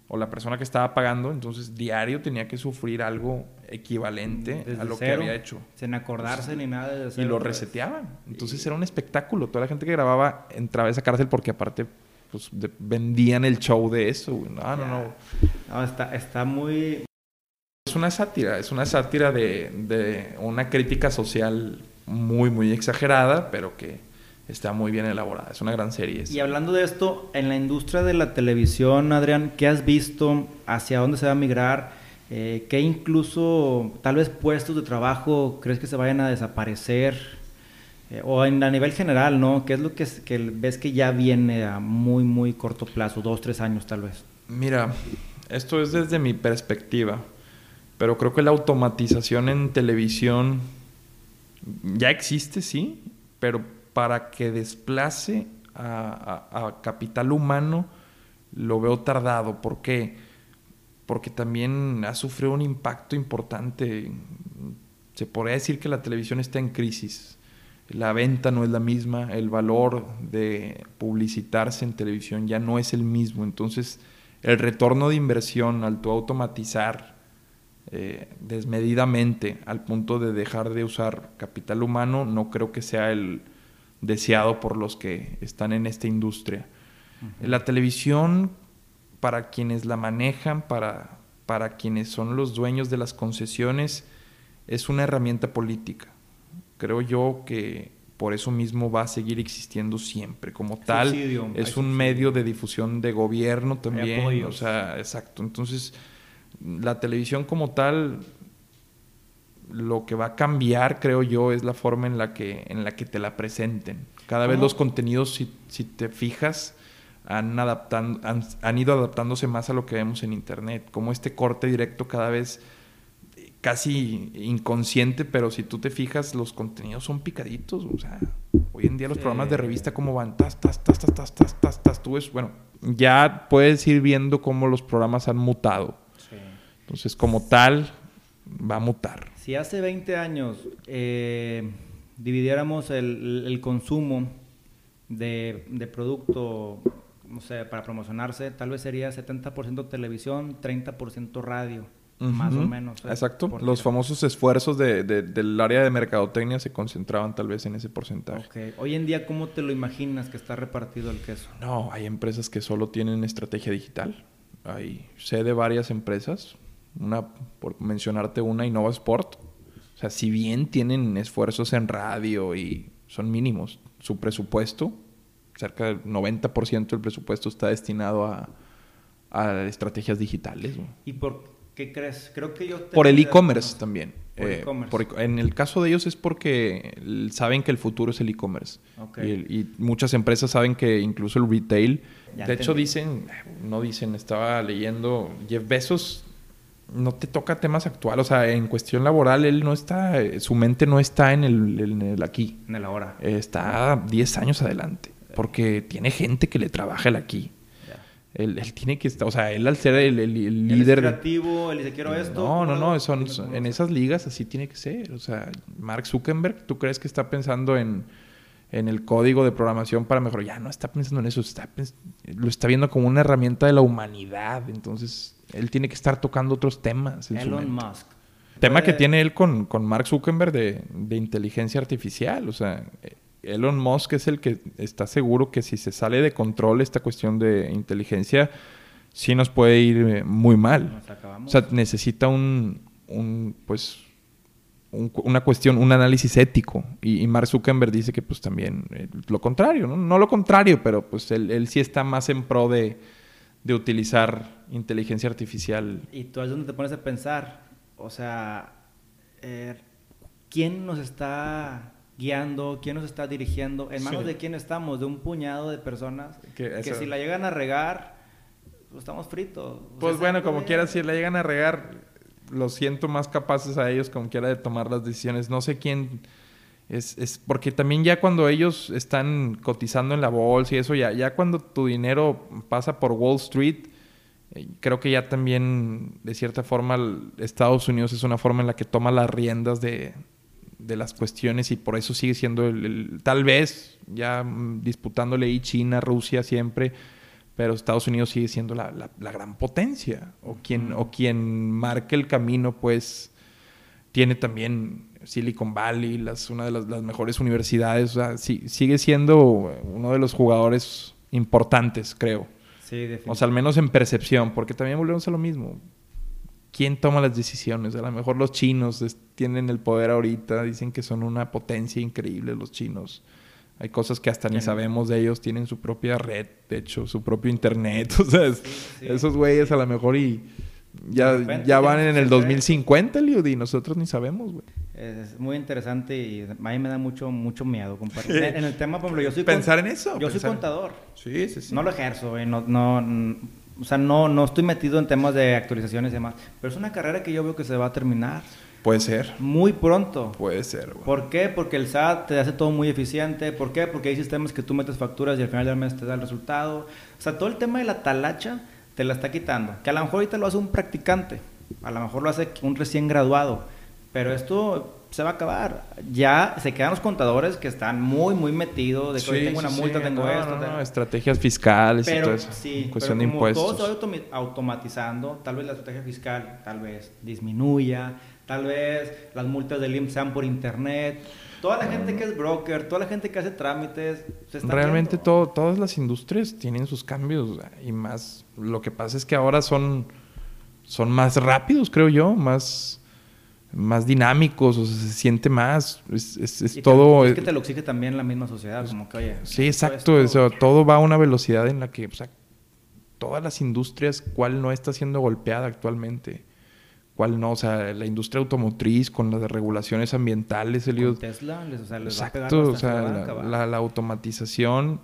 S1: o la persona que estaba pagando, entonces diario tenía que sufrir algo equivalente
S3: Desde
S1: a lo
S3: cero,
S1: que había hecho.
S3: Sin acordarse ni nada de
S1: Y lo
S3: pues.
S1: reseteaban. Entonces era un espectáculo. Toda la gente que grababa entraba a esa cárcel porque aparte pues, de- vendían el show de eso. No, no, no.
S3: No, está, está muy...
S1: Es una sátira, es una sátira de, de una crítica social muy, muy exagerada, pero que está muy bien elaborada. Es una gran serie.
S3: Y hablando de esto, en la industria de la televisión, Adrián, ¿qué has visto? ¿Hacia dónde se va a migrar? Eh, ¿Qué incluso, tal vez puestos de trabajo, crees que se vayan a desaparecer? Eh, o en, a nivel general, ¿no? ¿Qué es lo que, es- que ves que ya viene a muy, muy corto plazo, dos, tres años tal vez?
S1: Mira, esto es desde mi perspectiva, pero creo que la automatización en televisión ya existe, sí, pero para que desplace a, capital humano lo veo tardado. ¿Por qué? Porque también ha sufrido un impacto importante. Se podría decir que la televisión está en crisis. La venta no es la misma, el valor de publicitarse en televisión ya no es el mismo. Entonces, el retorno de inversión al automatizar eh, desmedidamente al punto de dejar de usar capital humano, no creo que sea el deseado por los que están en esta industria. La televisión, para quienes la manejan, para, para quienes son los dueños de las concesiones, es una herramienta política. Creo yo que por eso mismo va a seguir existiendo siempre. Como tal,
S3: Subsidio,
S1: es un
S3: subsidio.
S1: medio de difusión de gobierno también. O sea, exacto. Entonces, la televisión como tal, lo que va a cambiar, creo yo, es la forma en la que, en la que te la presenten. Cada vez los contenidos, si, si te fijas, han, adaptando, han, han ido adaptándose más a lo que vemos en Internet. Como este corte directo cada vez eh, casi inconsciente, pero si tú te fijas, los contenidos son picaditos. O sea, hoy en día los
S3: Sí.
S1: programas de revista, ¿cómo van? Tas, tas, tas, tas, tas, tas, tas, tas. Tú ves, bueno, ya puedes ir viendo cómo los programas han mutado. Entonces, como tal, va a mutar.
S3: Si hace 20 años eh, dividiéramos el, el consumo de, de producto, no sé, para promocionarse, tal vez sería 70% televisión, 30% radio. más o menos.
S1: ¿eh? Exacto. Los famosos esfuerzos de, del área de mercadotecnia se concentraban tal vez en ese porcentaje.
S3: Okay. Hoy en día, ¿cómo te lo imaginas que está repartido el queso?
S1: No, hay empresas que solo tienen estrategia digital. Hay, sé de varias empresas, una, por mencionarte una, Innova Sport. O sea, si bien tienen esfuerzos en radio y son mínimos, su presupuesto, cerca del 90% del presupuesto está destinado a, a estrategias digitales.
S3: ¿Y por ¿Qué crees? Creo que yo...
S1: Por el e-commerce también. Eh, en el caso de ellos es porque saben que el futuro es el e-commerce. Y, muchas empresas saben que incluso el retail... de hecho dicen, no dicen, estaba leyendo, Jeff Bezos no te toca temas actuales. O sea, en cuestión laboral, él no está, su mente no está en el, en el aquí.
S3: En el ahora.
S1: está 10 años adelante. Porque tiene gente que le trabaja el aquí. Él, tiene que estar, o sea, él al ser el, el, líder.
S3: creativo, él dice quiero esto.
S1: No, no, no, son, en esas ligas así tiene que ser. O sea, Mark Zuckerberg, ¿tú crees que está pensando en, en el código de programación para mejorar? Ya no está pensando en eso, está, lo está viendo como una herramienta de la humanidad. Entonces, él tiene que estar tocando otros temas.
S3: Elon Musk.
S1: Tema que tiene él con, con Mark Zuckerberg de, de inteligencia artificial. O sea, Elon Musk es el que está seguro que si se sale de control esta cuestión de inteligencia, sí nos puede ir eh, muy mal. O sea, necesita un, pues, una cuestión, un análisis ético. Y, Mark Zuckerberg dice que pues también eh, lo contrario, ¿no? No lo contrario, pero pues él, sí está más en pro de, utilizar inteligencia artificial.
S3: Y tú es donde te pones a pensar, o sea, eh, ¿quién nos está guiando, quién nos está dirigiendo, en manos de quién estamos, de un puñado de personas que, si la llegan a regar, pues estamos fritos.
S1: Pues bueno, como quiera, si la llegan a regar, lo siento más capaces a ellos como quiera de tomar las decisiones. No sé quién es, es porque también ya cuando ellos están cotizando en la bolsa y eso, ya, ya cuando tu dinero pasa por Wall Street, eh, creo que ya también, de cierta forma, Estados Unidos es una forma en la que toma las riendas de, de las cuestiones y por eso sigue siendo el, tal vez ya mm, disputándole ahí China, Rusia siempre, pero Estados Unidos sigue siendo la, la, gran potencia o quien, o quien marque el camino pues tiene también Silicon Valley, las, una de las, mejores universidades, o sea, sigue siendo uno de los jugadores importantes, creo.
S3: Sí,
S1: o sea, al menos en percepción, porque también volvemos a lo mismo quién toma las decisiones. A lo mejor los chinos tienen el poder ahorita, dicen que son una potencia increíble los chinos. Hay cosas que hasta ni sabemos de ellos, tienen su propia red, de hecho, su propio internet. O sea, esos güeyes a lo mejor y ya, ya van en el 2050, Liud, y nosotros ni sabemos, güey.
S3: Es muy interesante y a mí me da mucho, mucho miedo compartir. en el tema, por ejemplo, yo soy...
S1: Pensar en eso.
S3: Yo soy contador.
S1: Sí, sí, sí.
S3: No lo ejerzo, güey. No, no, o sea, no, no estoy metido en temas de actualizaciones y demás. Pero es una carrera que yo veo que se va a terminar.
S1: Puede ser.
S3: Muy pronto.
S1: Puede ser,
S3: güey. ¿Por qué? Porque el SAT te hace todo muy eficiente. ¿Por qué? Porque hay sistemas que tú metes facturas y al final del mes te da el resultado. O sea, todo el tema de la talacha te la está quitando. Que a lo mejor ahorita lo hace un practicante. A lo mejor lo hace un recién graduado. Pero esto se va a acabar. Ya se quedan los contadores que están muy, muy metidos de que hoy tengo una multa, tengo esto.
S1: estrategias fiscales y todo eso.
S3: Sí, cuestión de impuestos. Todo se va automatizando, tal vez la estrategia fiscal tal vez disminuya, tal vez las multas del IMSS sean por internet. Toda la gente que es broker, toda la gente que hace trámites, se está
S1: Realmente todo, todas las industrias tienen sus cambios y más. Lo que pasa es que ahora son, son más rápidos, creo yo, más más dinámicos, o sea, se siente más, es, es, todo...
S3: es que te lo exige también la misma sociedad, como que, oye...
S1: Sí, exacto, eso, todo va a una velocidad en la que, o sea, todas las industrias, ¿cuál no está siendo golpeada actualmente? ¿Cuál no? O sea, la industria automotriz con las regulaciones ambientales,
S3: el Tesla, o sea, les
S1: exacto, va a o sea, la, la, automatización,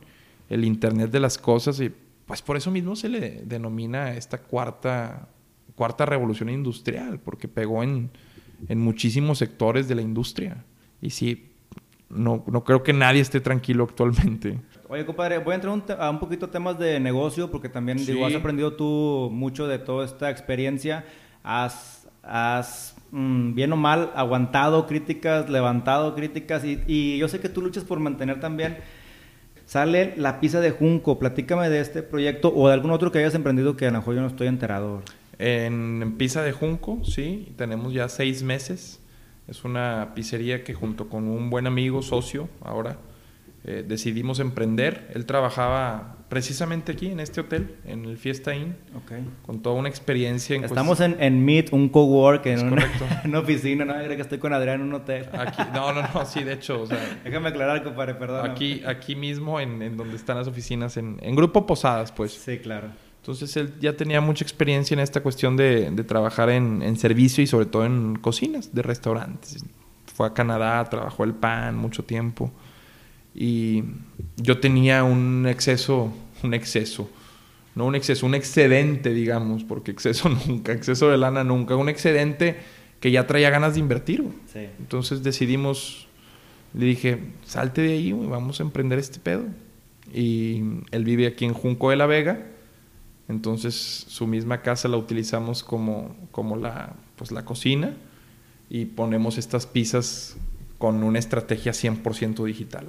S1: el Internet de las cosas, y pues por eso mismo se le denomina esta cuarta, cuarta revolución industrial, porque pegó en en muchísimos sectores de la industria. Y sí, no, no creo que nadie esté tranquilo actualmente.
S3: Oye, compadre, voy a entrar a un poquito temas de negocio, porque también digo, has aprendido tú mucho de toda esta experiencia. Has, has mm, bien o mal, aguantado críticas, levantado críticas, y, yo sé que tú luchas por mantener también. Sale la pizza de Junco, platícame de este proyecto o de algún otro que hayas emprendido que a lo mejor yo no estoy enterado.
S1: En, Pizza de Junco, sí, tenemos ya seis meses. Es una pizzería que junto con un buen amigo, socio, ahora, eh, decidimos emprender. Él trabajaba precisamente aquí, en este hotel, en el Fiesta Inn, con toda una experiencia. En
S3: Estamos en, en Meet, un cowork, en, una, en una oficina, no creo que estoy con Adrián en un hotel.
S1: Aquí, no, no, no, sí, de hecho, o sea...
S3: Déjame aclarar, compadre, perdón.
S1: Aquí, aquí mismo, en, en donde están las oficinas, en, en Grupo Posadas, pues.
S3: Sí, claro.
S1: Entonces él ya tenía mucha experiencia en esta cuestión de, trabajar en, servicio y sobre todo en cocinas de restaurantes. Fue a Canadá, trabajó el pan mucho tiempo. Y yo tenía un exceso, un exceso, no un exceso, un excedente, digamos, porque exceso nunca, exceso de lana nunca, un excedente que ya traía ganas de invertir. Entonces decidimos, le dije, salte de ahí, vamos a emprender este pedo. Y él vive aquí en Junco de la Vega entonces su misma casa la utilizamos como, como la, pues, la cocina y ponemos estas pizzas con una estrategia 100% digital.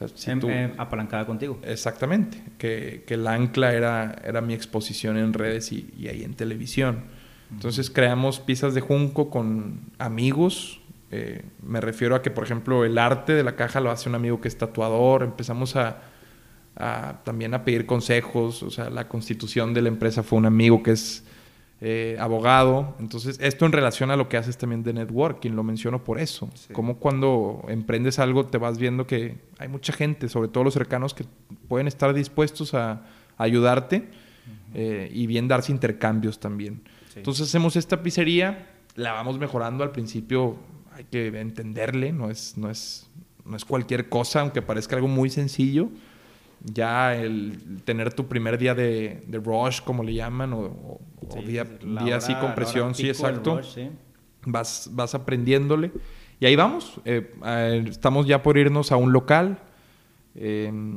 S3: Em, apalancada contigo.
S1: Exactamente, que, que, el ancla era, era mi exposición en redes y, y ahí en televisión. Entonces creamos pizzas de junco con amigos. Eh, me refiero a que, por ejemplo, el arte de la caja lo hace un amigo que es tatuador. Empezamos a, también a pedir consejos. O sea, la constitución de la empresa fue un amigo que es eh, abogado. Entonces, esto en relación a lo que haces también de networking, lo menciono por eso. Como cuando emprendes algo te vas viendo que hay mucha gente, sobre todo los cercanos, que pueden estar dispuestos a, ayudarte eh, y bien darse intercambios también. Entonces, hacemos esta pizzería, la vamos mejorando al principio. Hay que entenderle, no es, no es, no es cualquier cosa, aunque parezca algo muy sencillo ya el tener tu primer día de, rush, como le llaman, o, día, día así con presión, sí, exacto. Vas, vas aprendiéndole. Y ahí vamos. Eh, estamos ya por irnos a un local,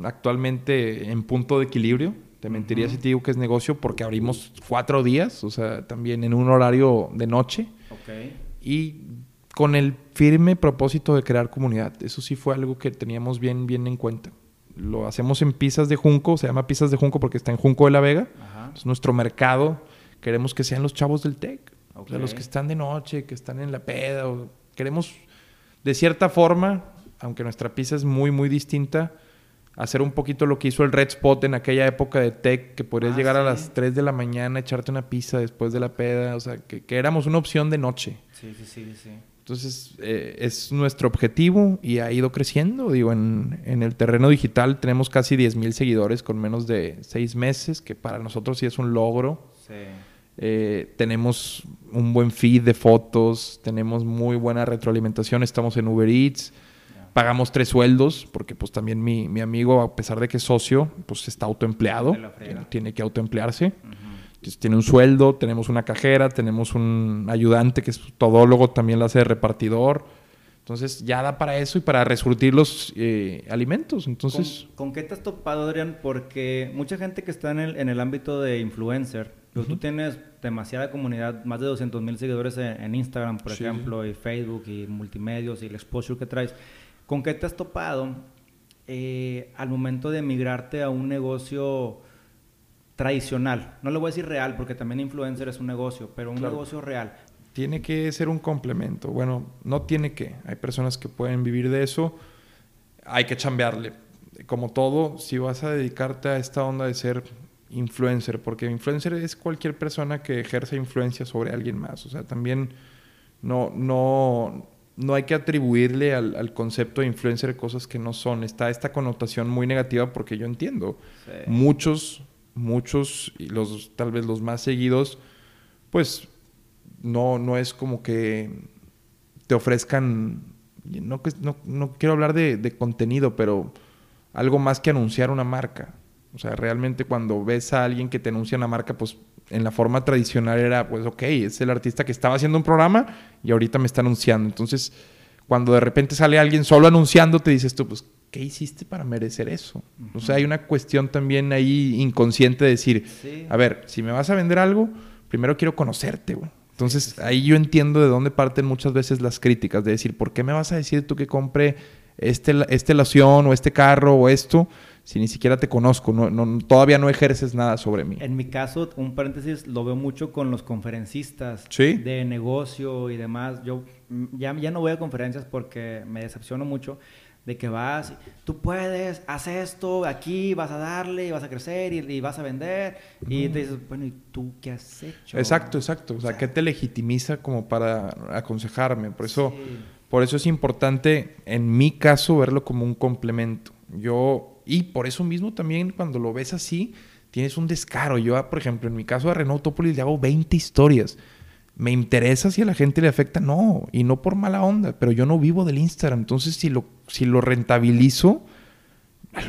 S1: actualmente en punto de equilibrio. Te mentiría si te digo que es negocio porque abrimos cuatro días, o sea, también en un horario de noche. Y con el firme propósito de crear comunidad. Eso sí fue algo que teníamos bien, bien en cuenta lo hacemos en pizzas de Junco, se llama pizzas de Junco porque está en Junco de la Vega. Es nuestro mercado. Queremos que sean los chavos del TEC, o sea, los que están de noche, que están en la peda. queremos, de cierta forma, aunque nuestra pizza es muy, muy distinta, hacer un poquito lo que hizo el Red Spot en aquella época de tech, que podrías ah, llegar a las 3 de la mañana, echarte una pizza después de la peda, o sea, que, que éramos una opción de noche.
S3: Sí, sí, sí, sí.
S1: Entonces, eh, es nuestro objetivo y ha ido creciendo. Digo, en, el terreno digital tenemos casi 10 mil seguidores con menos de 6 meses, que para nosotros sí es un logro. Eh, tenemos un buen feed de fotos, tenemos muy buena retroalimentación, estamos en Uber Eats, pagamos tres sueldos, porque pues también mi, mi, amigo, a pesar de que es socio, pues está autoempleado, tiene, que autoemplearse tiene un sueldo, tenemos una cajera, tenemos un ayudante que es todólogo, también la hace de repartidor. Entonces ya da para eso y para resurtir los eh, alimentos. Entonces,
S3: ¿Con, qué te has topado, Adrián? Porque mucha gente que está en el, en el ámbito de influencer, pues tú tienes demasiada comunidad, más de 200 mil seguidores en, Instagram, por ejemplo, y Facebook, y multimedios, y el exposure que traes. ¿Con qué te has topado eh, al momento de emigrarte a un negocio tradicional. No le voy a decir real porque también influencer es un negocio, pero un negocio real.
S1: Tiene que ser un complemento. Bueno, no tiene que. Hay personas que pueden vivir de eso. Hay que chambearle. Como todo, si vas a dedicarte a esta onda de ser influencer, porque influencer es cualquier persona que ejerce influencia sobre alguien más. O sea, también no, no, no hay que atribuirle al, concepto de influencer cosas que no son. Está esta connotación muy negativa porque yo entiendo. Muchos muchos, y los, tal vez los más seguidos, pues no, no es como que te ofrezcan, no, no, no quiero hablar de, de, contenido, pero algo más que anunciar una marca. O sea, realmente cuando ves a alguien que te anuncia una marca, pues en la forma tradicional era, pues ok, es el artista que estaba haciendo un programa y ahorita me está anunciando. Entonces, cuando de repente sale alguien solo anunciando, te dices tú, pues ¿qué hiciste para merecer eso? O sea, hay una cuestión también ahí inconsciente de decir, a ver, si me vas a vender algo, primero quiero conocerte, güey. Entonces, ahí yo entiendo de dónde parten muchas veces las críticas, de decir, ¿por qué me vas a decir tú que compre este, este loción o este carro o esto si ni siquiera te conozco? No, todavía no ejerces nada sobre mí.
S3: En mi caso, un paréntesis, lo veo mucho con los conferencistas
S1: ¿Sí?
S3: de negocio y demás. Yo ya, ya no voy a conferencias porque me decepciono mucho de que vas, tú puedes, haz esto, aquí vas a darle, y vas a crecer y, vas a vender. Y te dices, bueno, ¿y tú qué has hecho?
S1: Exacto, exacto. O sea, ¿qué te legitimiza como para aconsejarme? Por eso, por eso es importante, en mi caso, verlo como un complemento. Yo, y por eso mismo también cuando lo ves así, tienes un descaro. Yo, por ejemplo, en mi caso de Renault Topolis le hago 20 historias. ¿Me interesa si a la gente le afecta? No, y no por mala onda, pero yo no vivo del Instagram. Entonces, si lo, si lo rentabilizo,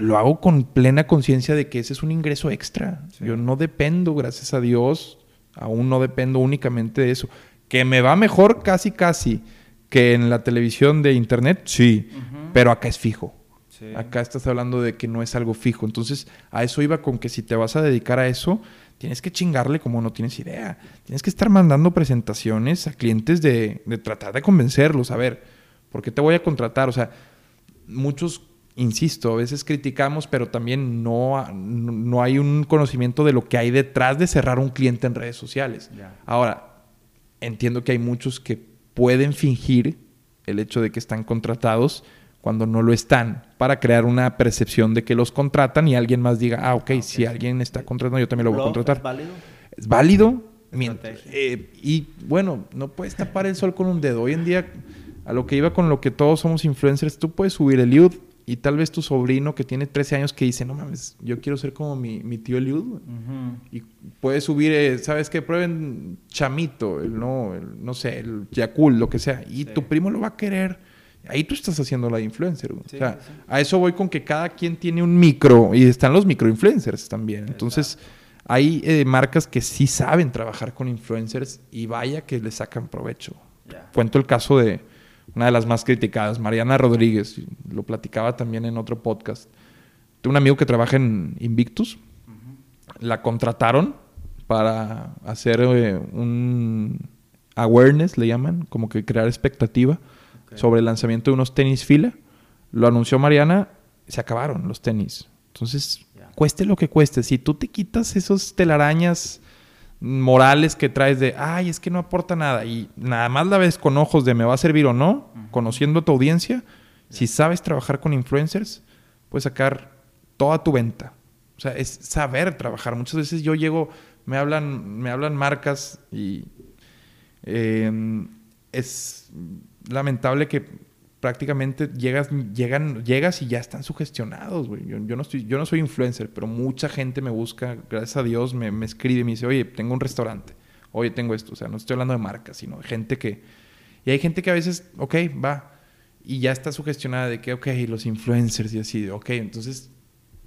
S1: lo hago con plena conciencia de que ese es un ingreso extra. Yo no dependo, gracias a Dios, aún no dependo únicamente de eso. Que me va mejor casi, casi que en la televisión de internet, sí, pero acá es fijo. Acá estás hablando de que no es algo fijo. Entonces, a eso iba con que si te vas a dedicar a eso, tienes que chingarle como no tienes idea. Tienes que estar mandando presentaciones a clientes de, tratar de convencerlos. A ver, ¿por qué te voy a contratar? O sea, muchos, insisto, a veces criticamos, pero también no, no hay un conocimiento de lo que hay detrás de cerrar un cliente en redes sociales. Ahora, entiendo que hay muchos que pueden fingir el hecho de que están contratados cuando no lo están, para crear una percepción de que los contratan y alguien más diga, ah, ok, ah, si alguien está contratando, yo también lo voy a contratar. ¿Es válido? Es válido. Eh, y bueno, no puedes tapar el sol con un dedo. Hoy en día, a lo que iba con lo que todos somos influencers, tú puedes subir el Eliud y tal vez tu sobrino que tiene 13 años que dice, no mames, yo quiero ser como mi, mi tío Eliud. Y puedes subir, eh, ¿sabes qué? Prueben chamito, el, no, no sé, el Yakul, lo que sea. Y tu primo lo va a querer Ahí tú estás haciendo la influencer. o sea, a eso voy con que cada quien tiene un micro y están los microinfluencers también. Entonces, hay eh, marcas que sí saben trabajar con influencers y vaya que le sacan provecho. Cuento el caso de una de las más criticadas, Mariana Rodríguez. Lo platicaba también en otro podcast. Tengo un amigo que trabaja en Invictus. La contrataron para hacer eh, un awareness, le llaman, como que crear expectativa sobre el lanzamiento de unos tenis fila. Lo anunció Mariana, se acabaron los tenis. Entonces, cueste lo que cueste, si tú te quitas esos telarañas morales que traes de, ay, es que no aporta nada, y nada más la ves con ojos de me va a servir o no, conociendo a tu audiencia, si sabes trabajar con influencers, puedes sacar toda tu venta. O sea, es saber trabajar. Muchas veces yo llego, me hablan, me hablan marcas y em, es lamentable que prácticamente llegas, llegan, llegas y ya están sugestionados, güey. Yo, no estoy, yo no soy influencer, pero mucha gente me busca, gracias a Dios, me, me escribe y me dice, oye, tengo un restaurante, oye, tengo esto. O sea, no estoy hablando de marcas, sino de gente que... Y hay gente que a veces, ok, va, y ya está sugestionada de que, ok, los influencers y así, ok, entonces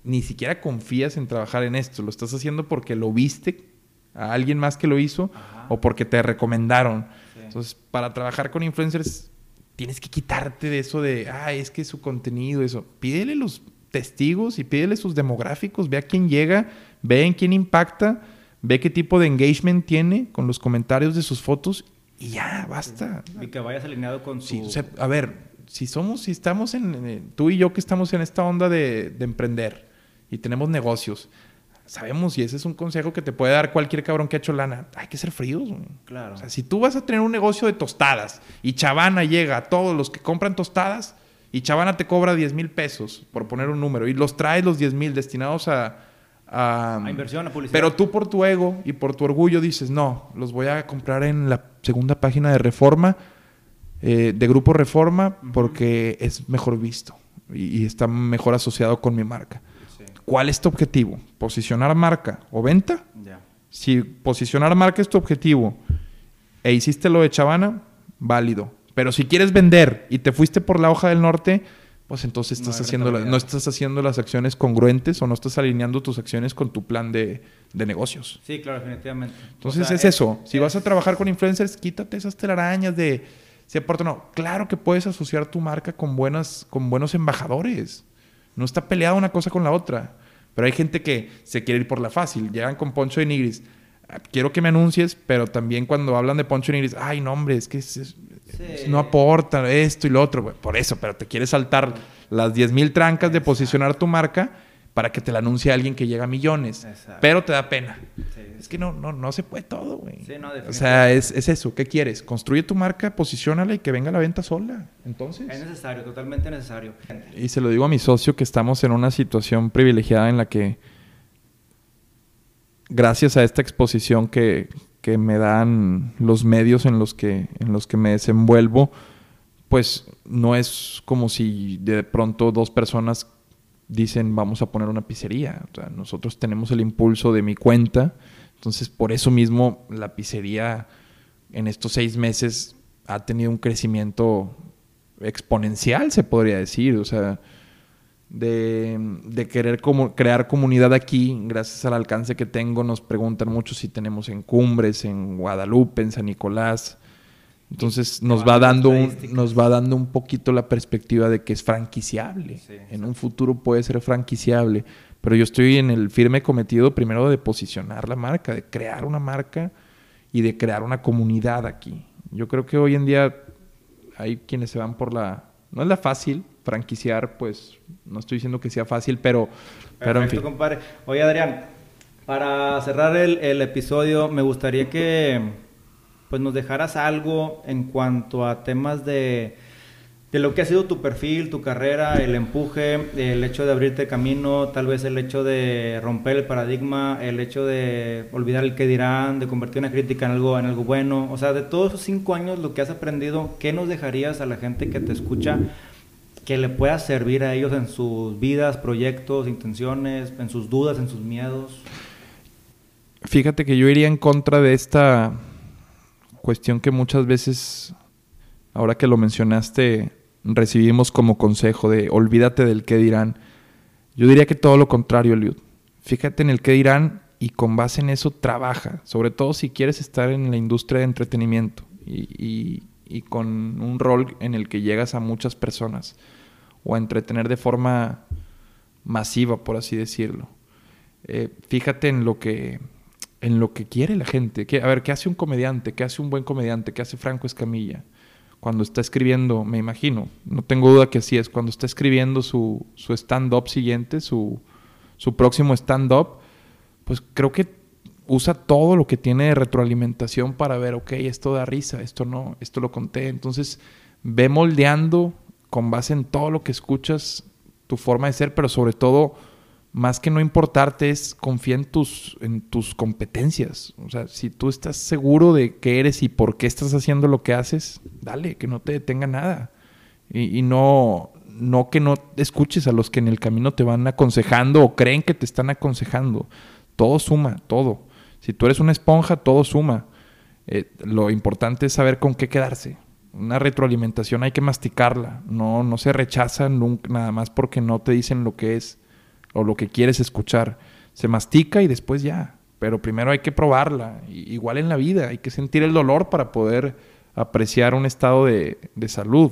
S1: ni siquiera confías en trabajar en esto, lo estás haciendo porque lo viste a alguien más que lo hizo o porque te recomendaron. Entonces, para trabajar con influencers, tienes que quitarte de eso de, ah, es que su contenido, eso. Pídele los testigos y pídele sus demográficos, ve a quién llega, ve en quién impacta, ve qué tipo de engagement tiene con los comentarios de sus fotos y ya, basta.
S3: Y que vayas alineado con su...
S1: a ver, si somos, si estamos en, tú y yo que estamos en esta onda de, de emprender y tenemos negocios, sabemos, y ese es un consejo que te puede dar cualquier cabrón que ha hecho lana, hay que ser fríos.
S3: Claro.
S1: O sea, si tú vas a tener un negocio de tostadas y Chavana llega a todos los que compran tostadas y Chavana te cobra 10 mil pesos, por poner un número, y los traes los 10 mil destinados a,
S3: a, inversión, a publicidad.
S1: Pero tú por tu ego y por tu orgullo dices, no, los voy a comprar en la segunda página de Reforma, eh, de Grupo Reforma, porque es mejor visto y, y está mejor asociado con mi marca. ¿Cuál es tu objetivo? ¿Posicionar marca o venta? Si posicionar marca es tu objetivo e hiciste lo de Chavana, válido. Pero si quieres vender y te fuiste por la hoja del norte, pues entonces estás no, haciendo no estás haciendo las acciones congruentes o no estás alineando tus acciones con tu plan de, negocios.
S3: Sí, claro, definitivamente.
S1: Entonces es, eso. Si vas a trabajar con influencers, quítate esas telarañas de si aporta no. Claro que puedes asociar tu marca con buenas, con buenos embajadores. No está peleada una cosa con la otra. Pero hay gente que se quiere ir por la fácil. Llegan con Poncho de Nigris. quiero que me anuncies, pero también cuando hablan de Poncho Nigris, ay, no, hombre, es que no aporta esto y lo otro. Por eso, pero te quieres saltar las 10.000 trancas de posicionar tu marca para que te la anuncie alguien que llega a millones. Pero te da pena. es que no, no, no se puede todo, güey. o sea, es, es, eso. ¿Qué quieres? Construye tu marca, posicionala y que venga la venta sola. Entonces.
S3: Es necesario, totalmente necesario.
S1: Y se lo digo a mi socio que estamos en una situación privilegiada en la que, gracias a esta exposición que, que me dan los medios en los que, en los que me desenvuelvo, pues no es como si de pronto dos personas dicen vamos a poner una pizzería. O sea, nosotros tenemos el impulso de mi cuenta. Entonces, por eso mismo la pizzería en estos seis meses ha tenido un crecimiento exponencial, se podría decir. O sea, de, querer como, crear comunidad aquí, gracias al alcance que tengo, nos preguntan mucho si tenemos en Cumbres, en Guadalupe, en San Nicolás. Entonces nos va, dando un, nos va dando un poquito la perspectiva de que es franquiciable. en un futuro puede ser franquiciable. Pero yo estoy en el firme cometido primero de posicionar la marca, de crear una marca y de crear una comunidad aquí. Yo creo que hoy en día hay quienes se van por la... No es la fácil, franquiciar, pues no estoy diciendo que sea fácil, pero... pero
S3: en fin. compadre. Oye, Adrián, para cerrar el, el episodio, me gustaría que pues nos dejaras algo en cuanto a temas de, de lo que ha sido tu perfil, tu carrera, el empuje, el hecho de abrirte camino, tal vez el hecho de romper el paradigma, el hecho de olvidar el que dirán, de convertir una crítica en algo, en algo bueno. O sea, de todos esos cinco años, lo que has aprendido, ¿qué nos dejarías a la gente que te escucha que le pueda servir a ellos en sus vidas, proyectos, intenciones, en sus dudas, en sus miedos?
S1: Fíjate que yo iría en contra de esta cuestión que muchas veces, ahora que lo mencionaste, recibimos como consejo de olvídate del qué dirán. Yo diría que todo lo contrario, Liud. Fíjate en el qué dirán y con base en eso trabaja, sobre todo si quieres estar en la industria de entretenimiento y, con un rol en el que llegas a muchas personas o a entretener de forma masiva, por así decirlo. Eh, fíjate en lo que en lo que quiere la gente. a ver, ¿qué hace un comediante? ¿Qué hace un buen comediante? ¿Qué hace Franco Escamilla? Cuando está escribiendo, me imagino, no tengo duda que así es, cuando está escribiendo su, stand-up siguiente, su, su próximo stand-up, pues creo que usa todo lo que tiene de retroalimentación para ver, ok, esto da risa, esto no, esto lo conté. Entonces, ve moldeando con base en todo lo que escuchas tu forma de ser, pero sobre todo más que no importarte es confía en tus, en tus competencias. O sea, si tú estás seguro de qué eres y por qué estás haciendo lo que haces, dale, que no te detenga nada. Y, no, no que no escuches a los que en el camino te van aconsejando o creen que te están aconsejando. Todo suma, todo. Si tú eres una esponja, todo suma. Eh, lo importante es saber con qué quedarse. Una retroalimentación hay que masticarla. No, no se rechaza nunca, nada más porque no te dicen lo que es o lo que quieres escuchar. Se mastica y después ya. Pero primero hay que probarla. Igual en la vida, hay que sentir el dolor para poder apreciar un estado de, salud.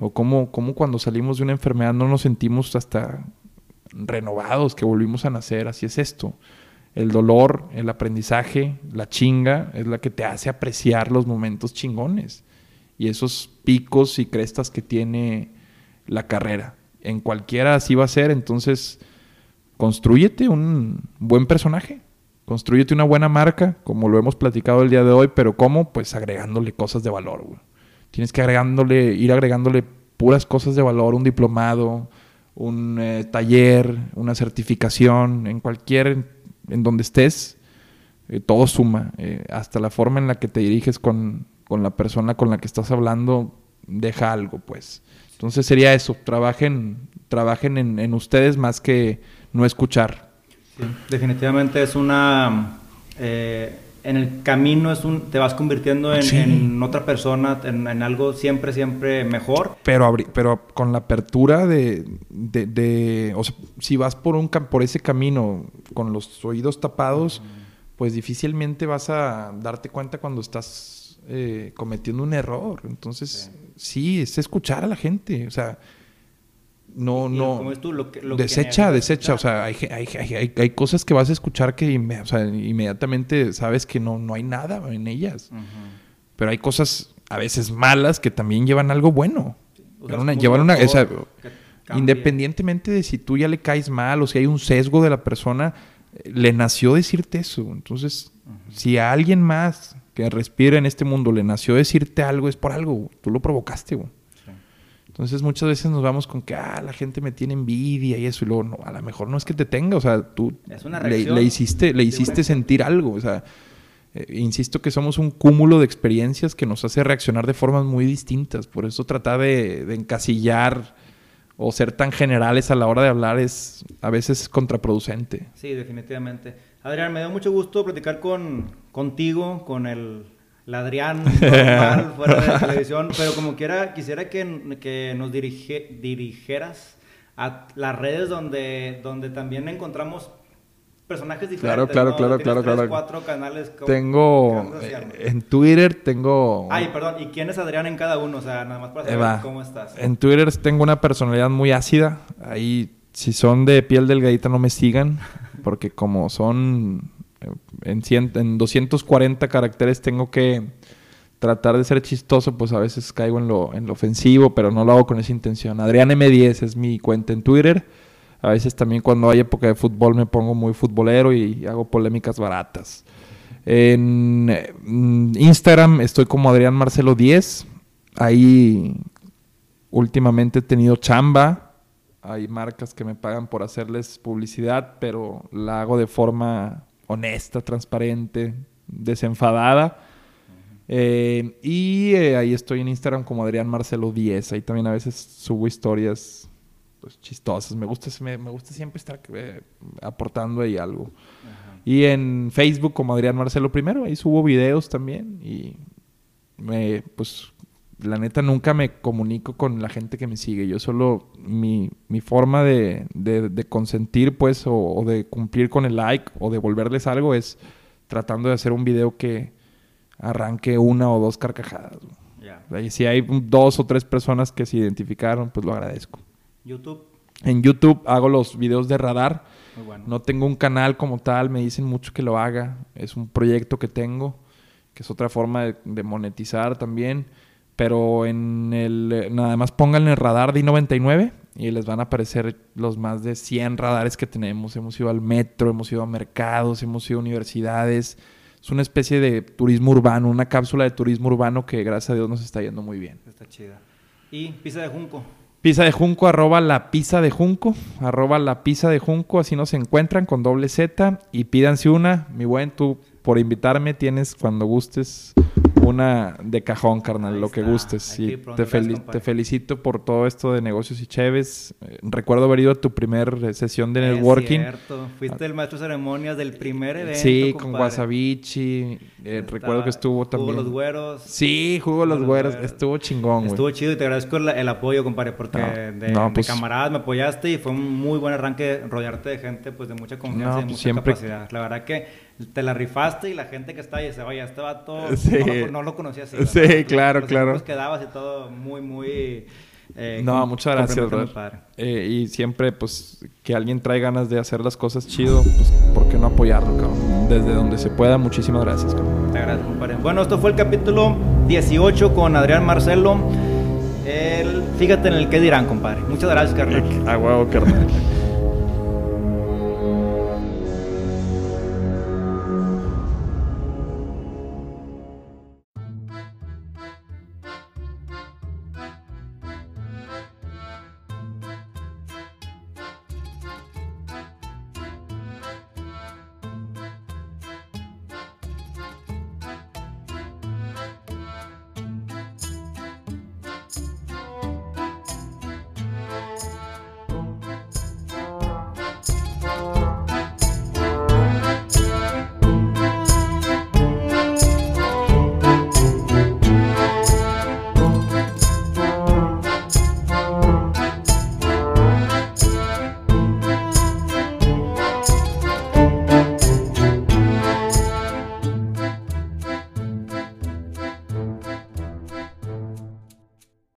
S1: O como, como cuando salimos de una enfermedad no nos sentimos hasta renovados, que volvimos a nacer. Así es esto. El dolor, el aprendizaje, la chinga es la que te hace apreciar los momentos chingones y esos picos y crestas que tiene la carrera. En cualquiera así va a ser, entonces construyete un buen personaje, construyete una buena marca, como lo hemos platicado el día de hoy, pero ¿cómo? Pues agregándole cosas de valor, güey. Tienes que agregándole, ir agregándole puras cosas de valor, un diplomado, un eh, taller, una certificación, en cualquier, en donde estés, eh, todo suma. Eh, hasta la forma en la que te diriges con, con, la persona con la que estás hablando, deja algo, pues. Entonces sería eso, trabajen, trabajen en, en ustedes más que no escuchar.
S3: definitivamente es una... Eh, en el camino es un, te vas convirtiendo en, otra persona, en, algo siempre, siempre mejor.
S1: Pero, pero con la apertura de, de, o sea, si vas por, un, por ese camino con los oídos tapados, pues difícilmente vas a darte cuenta cuando estás eh, cometiendo un error. Entonces, sí. sí, es escuchar a la gente. O sea, no,
S3: Y
S1: no.
S3: como es tú, lo que- lo que
S1: desecha, desecha. O sea, hay, hay, hay, hay- cosas que vas a escuchar que inme- o sea, inmediatamente sabes que no, no hay nada en ellas. Pero hay cosas a veces malas que también llevan algo bueno.
S3: O sea,
S1: una- llevan
S3: un
S1: una- esa- independientemente de si tú ya le caes mal o si hay un sesgo de la persona, le nació decirte eso. Entonces, si a alguien más que respira en este mundo le nació decirte algo, es por algo. Tú lo provocaste, güey. Entonces muchas veces nos vamos con que, ah, la gente me tiene envidia y eso, y luego, no, a lo mejor no es que te tenga, o sea, tú le, hiciste, le hiciste sentir algo, o sea, eh, insisto que somos un cúmulo de experiencias que nos hace reaccionar de formas muy distintas, por eso tratar de, de encasillar o ser tan generales a la hora de hablar es a veces contraproducente.
S3: Sí, definitivamente. Adrián, me dio mucho gusto platicar con, contigo, con el, Adrián normal, fuera de la televisión, pero como quiera, quisiera que, que nos dirige, dirigieras a las redes donde, donde también encontramos personajes diferentes.
S1: claro,
S3: ¿no?
S1: claro, claro,
S3: tres,
S1: claro.
S3: cuatro canales. ¿cómo-
S1: Tengo en Twitter tengo
S3: Ay, perdón, ¿y quién es Adrián en cada uno? O sea, nada más para saber cómo estás.
S1: En Twitter tengo una personalidad muy ácida. Ahí, si son de piel delgadita, no me sigan. Porque como son en, cien- en 240 caracteres, tengo que tratar de ser chistoso. Pues a veces caigo en lo, en lo ofensivo, pero no lo hago con esa intención. Adrián M10 es mi cuenta en Twitter. A veces también cuando hay época de fútbol me pongo muy futbolero y hago polémicas baratas. En mm, Instagram estoy como Adrián Marcelo 10. Ahí últimamente he tenido chamba. Hay marcas que me pagan por hacerles publicidad, pero la hago de forma honesta, transparente, desenfadada. Eh, y eh, ahí estoy en Instagram como Adrián Marcelo 10. Ahí también a veces subo historias pues, chistosas. Me gusta, me, me gusta siempre estar eh, aportando ahí algo.
S3: Ajá.
S1: Y en Facebook como Adrián Marcelo primero, ahí subo videos también y me, pues la neta nunca me comunico con la gente que me sigue. Yo solo mi, mi forma de, de- de consentir pues o, o de cumplir con el like o devolverles algo es tratando de hacer un video que arranque una o dos carcajadas. Ahí Si hay dos o tres personas que se identificaron, pues lo agradezco.
S3: YouTube,
S1: En YouTube hago los videos de radar.
S3: muy bueno.
S1: No tengo un canal como tal, me dicen mucho que lo haga. Es un proyecto que tengo, que es otra forma de, de monetizar también. Pero en el. Nada más pónganle el radar de I99 y les van a aparecer los más de 100 radares que tenemos. Hemos ido al metro, hemos ido a mercados, hemos ido a universidades. Es una especie de turismo urbano, una cápsula de turismo urbano que gracias a Dios nos está yendo muy bien.
S3: Está chida. Y pizza de junco.
S1: Pizza de Junco, arroba la pizza de Junco, arroba la pizza de Junco, así nos encuentran con doble Z y pídanse una. Mi buen, tú por invitarme tienes cuando gustes una de cajón, carnal,
S3: Ahí
S1: lo que
S3: está.
S1: gustes. Y te, felicito por todo esto de negocios y cheves. Eh, recuerdo haber ido a tu primer eh, sesión de
S3: Es
S1: networking.
S3: cierto. Fuiste el maestro de ceremonias del primer evento.
S1: Sí, con. Wasabichi. eh, recuerdo que estuvo también.
S3: los güeros.
S1: Sí, jugó los
S3: los
S1: güeros.
S3: güeros.
S1: Estuvo chingón, güey.
S3: Estuvo chido y te agradezco el, el apoyo, compadre, porque
S1: No,
S3: de,
S1: no,
S3: de
S1: pues-
S3: camaradas me apoyaste y fue un muy buen arranque rodearte de gente pues de mucha confianza
S1: No,
S3: y
S1: pues
S3: mucha
S1: siempre-
S3: capacidad. La verdad que te la rifaste y la gente que está ahí se vaya, este vato
S1: Sí.
S3: no, lo, no lo conocía así.
S1: Sí, claro,
S3: Los
S1: claro.
S3: que dabas y todo muy, muy... eh,
S1: No, muchas gracias, brother. Eh, y siempre, pues, que alguien trae ganas de hacer las cosas chido, pues, ¿por qué no apoyarlo, cabrón? Desde donde se pueda, muchísimas gracias, cabrón.
S3: Te agradezco, compadre. Bueno, esto fue el capítulo 18 con Adrián Marcelo. El, fíjate en el que dirán, compadre. Muchas gracias, carnal.
S1: A huevo, carnal.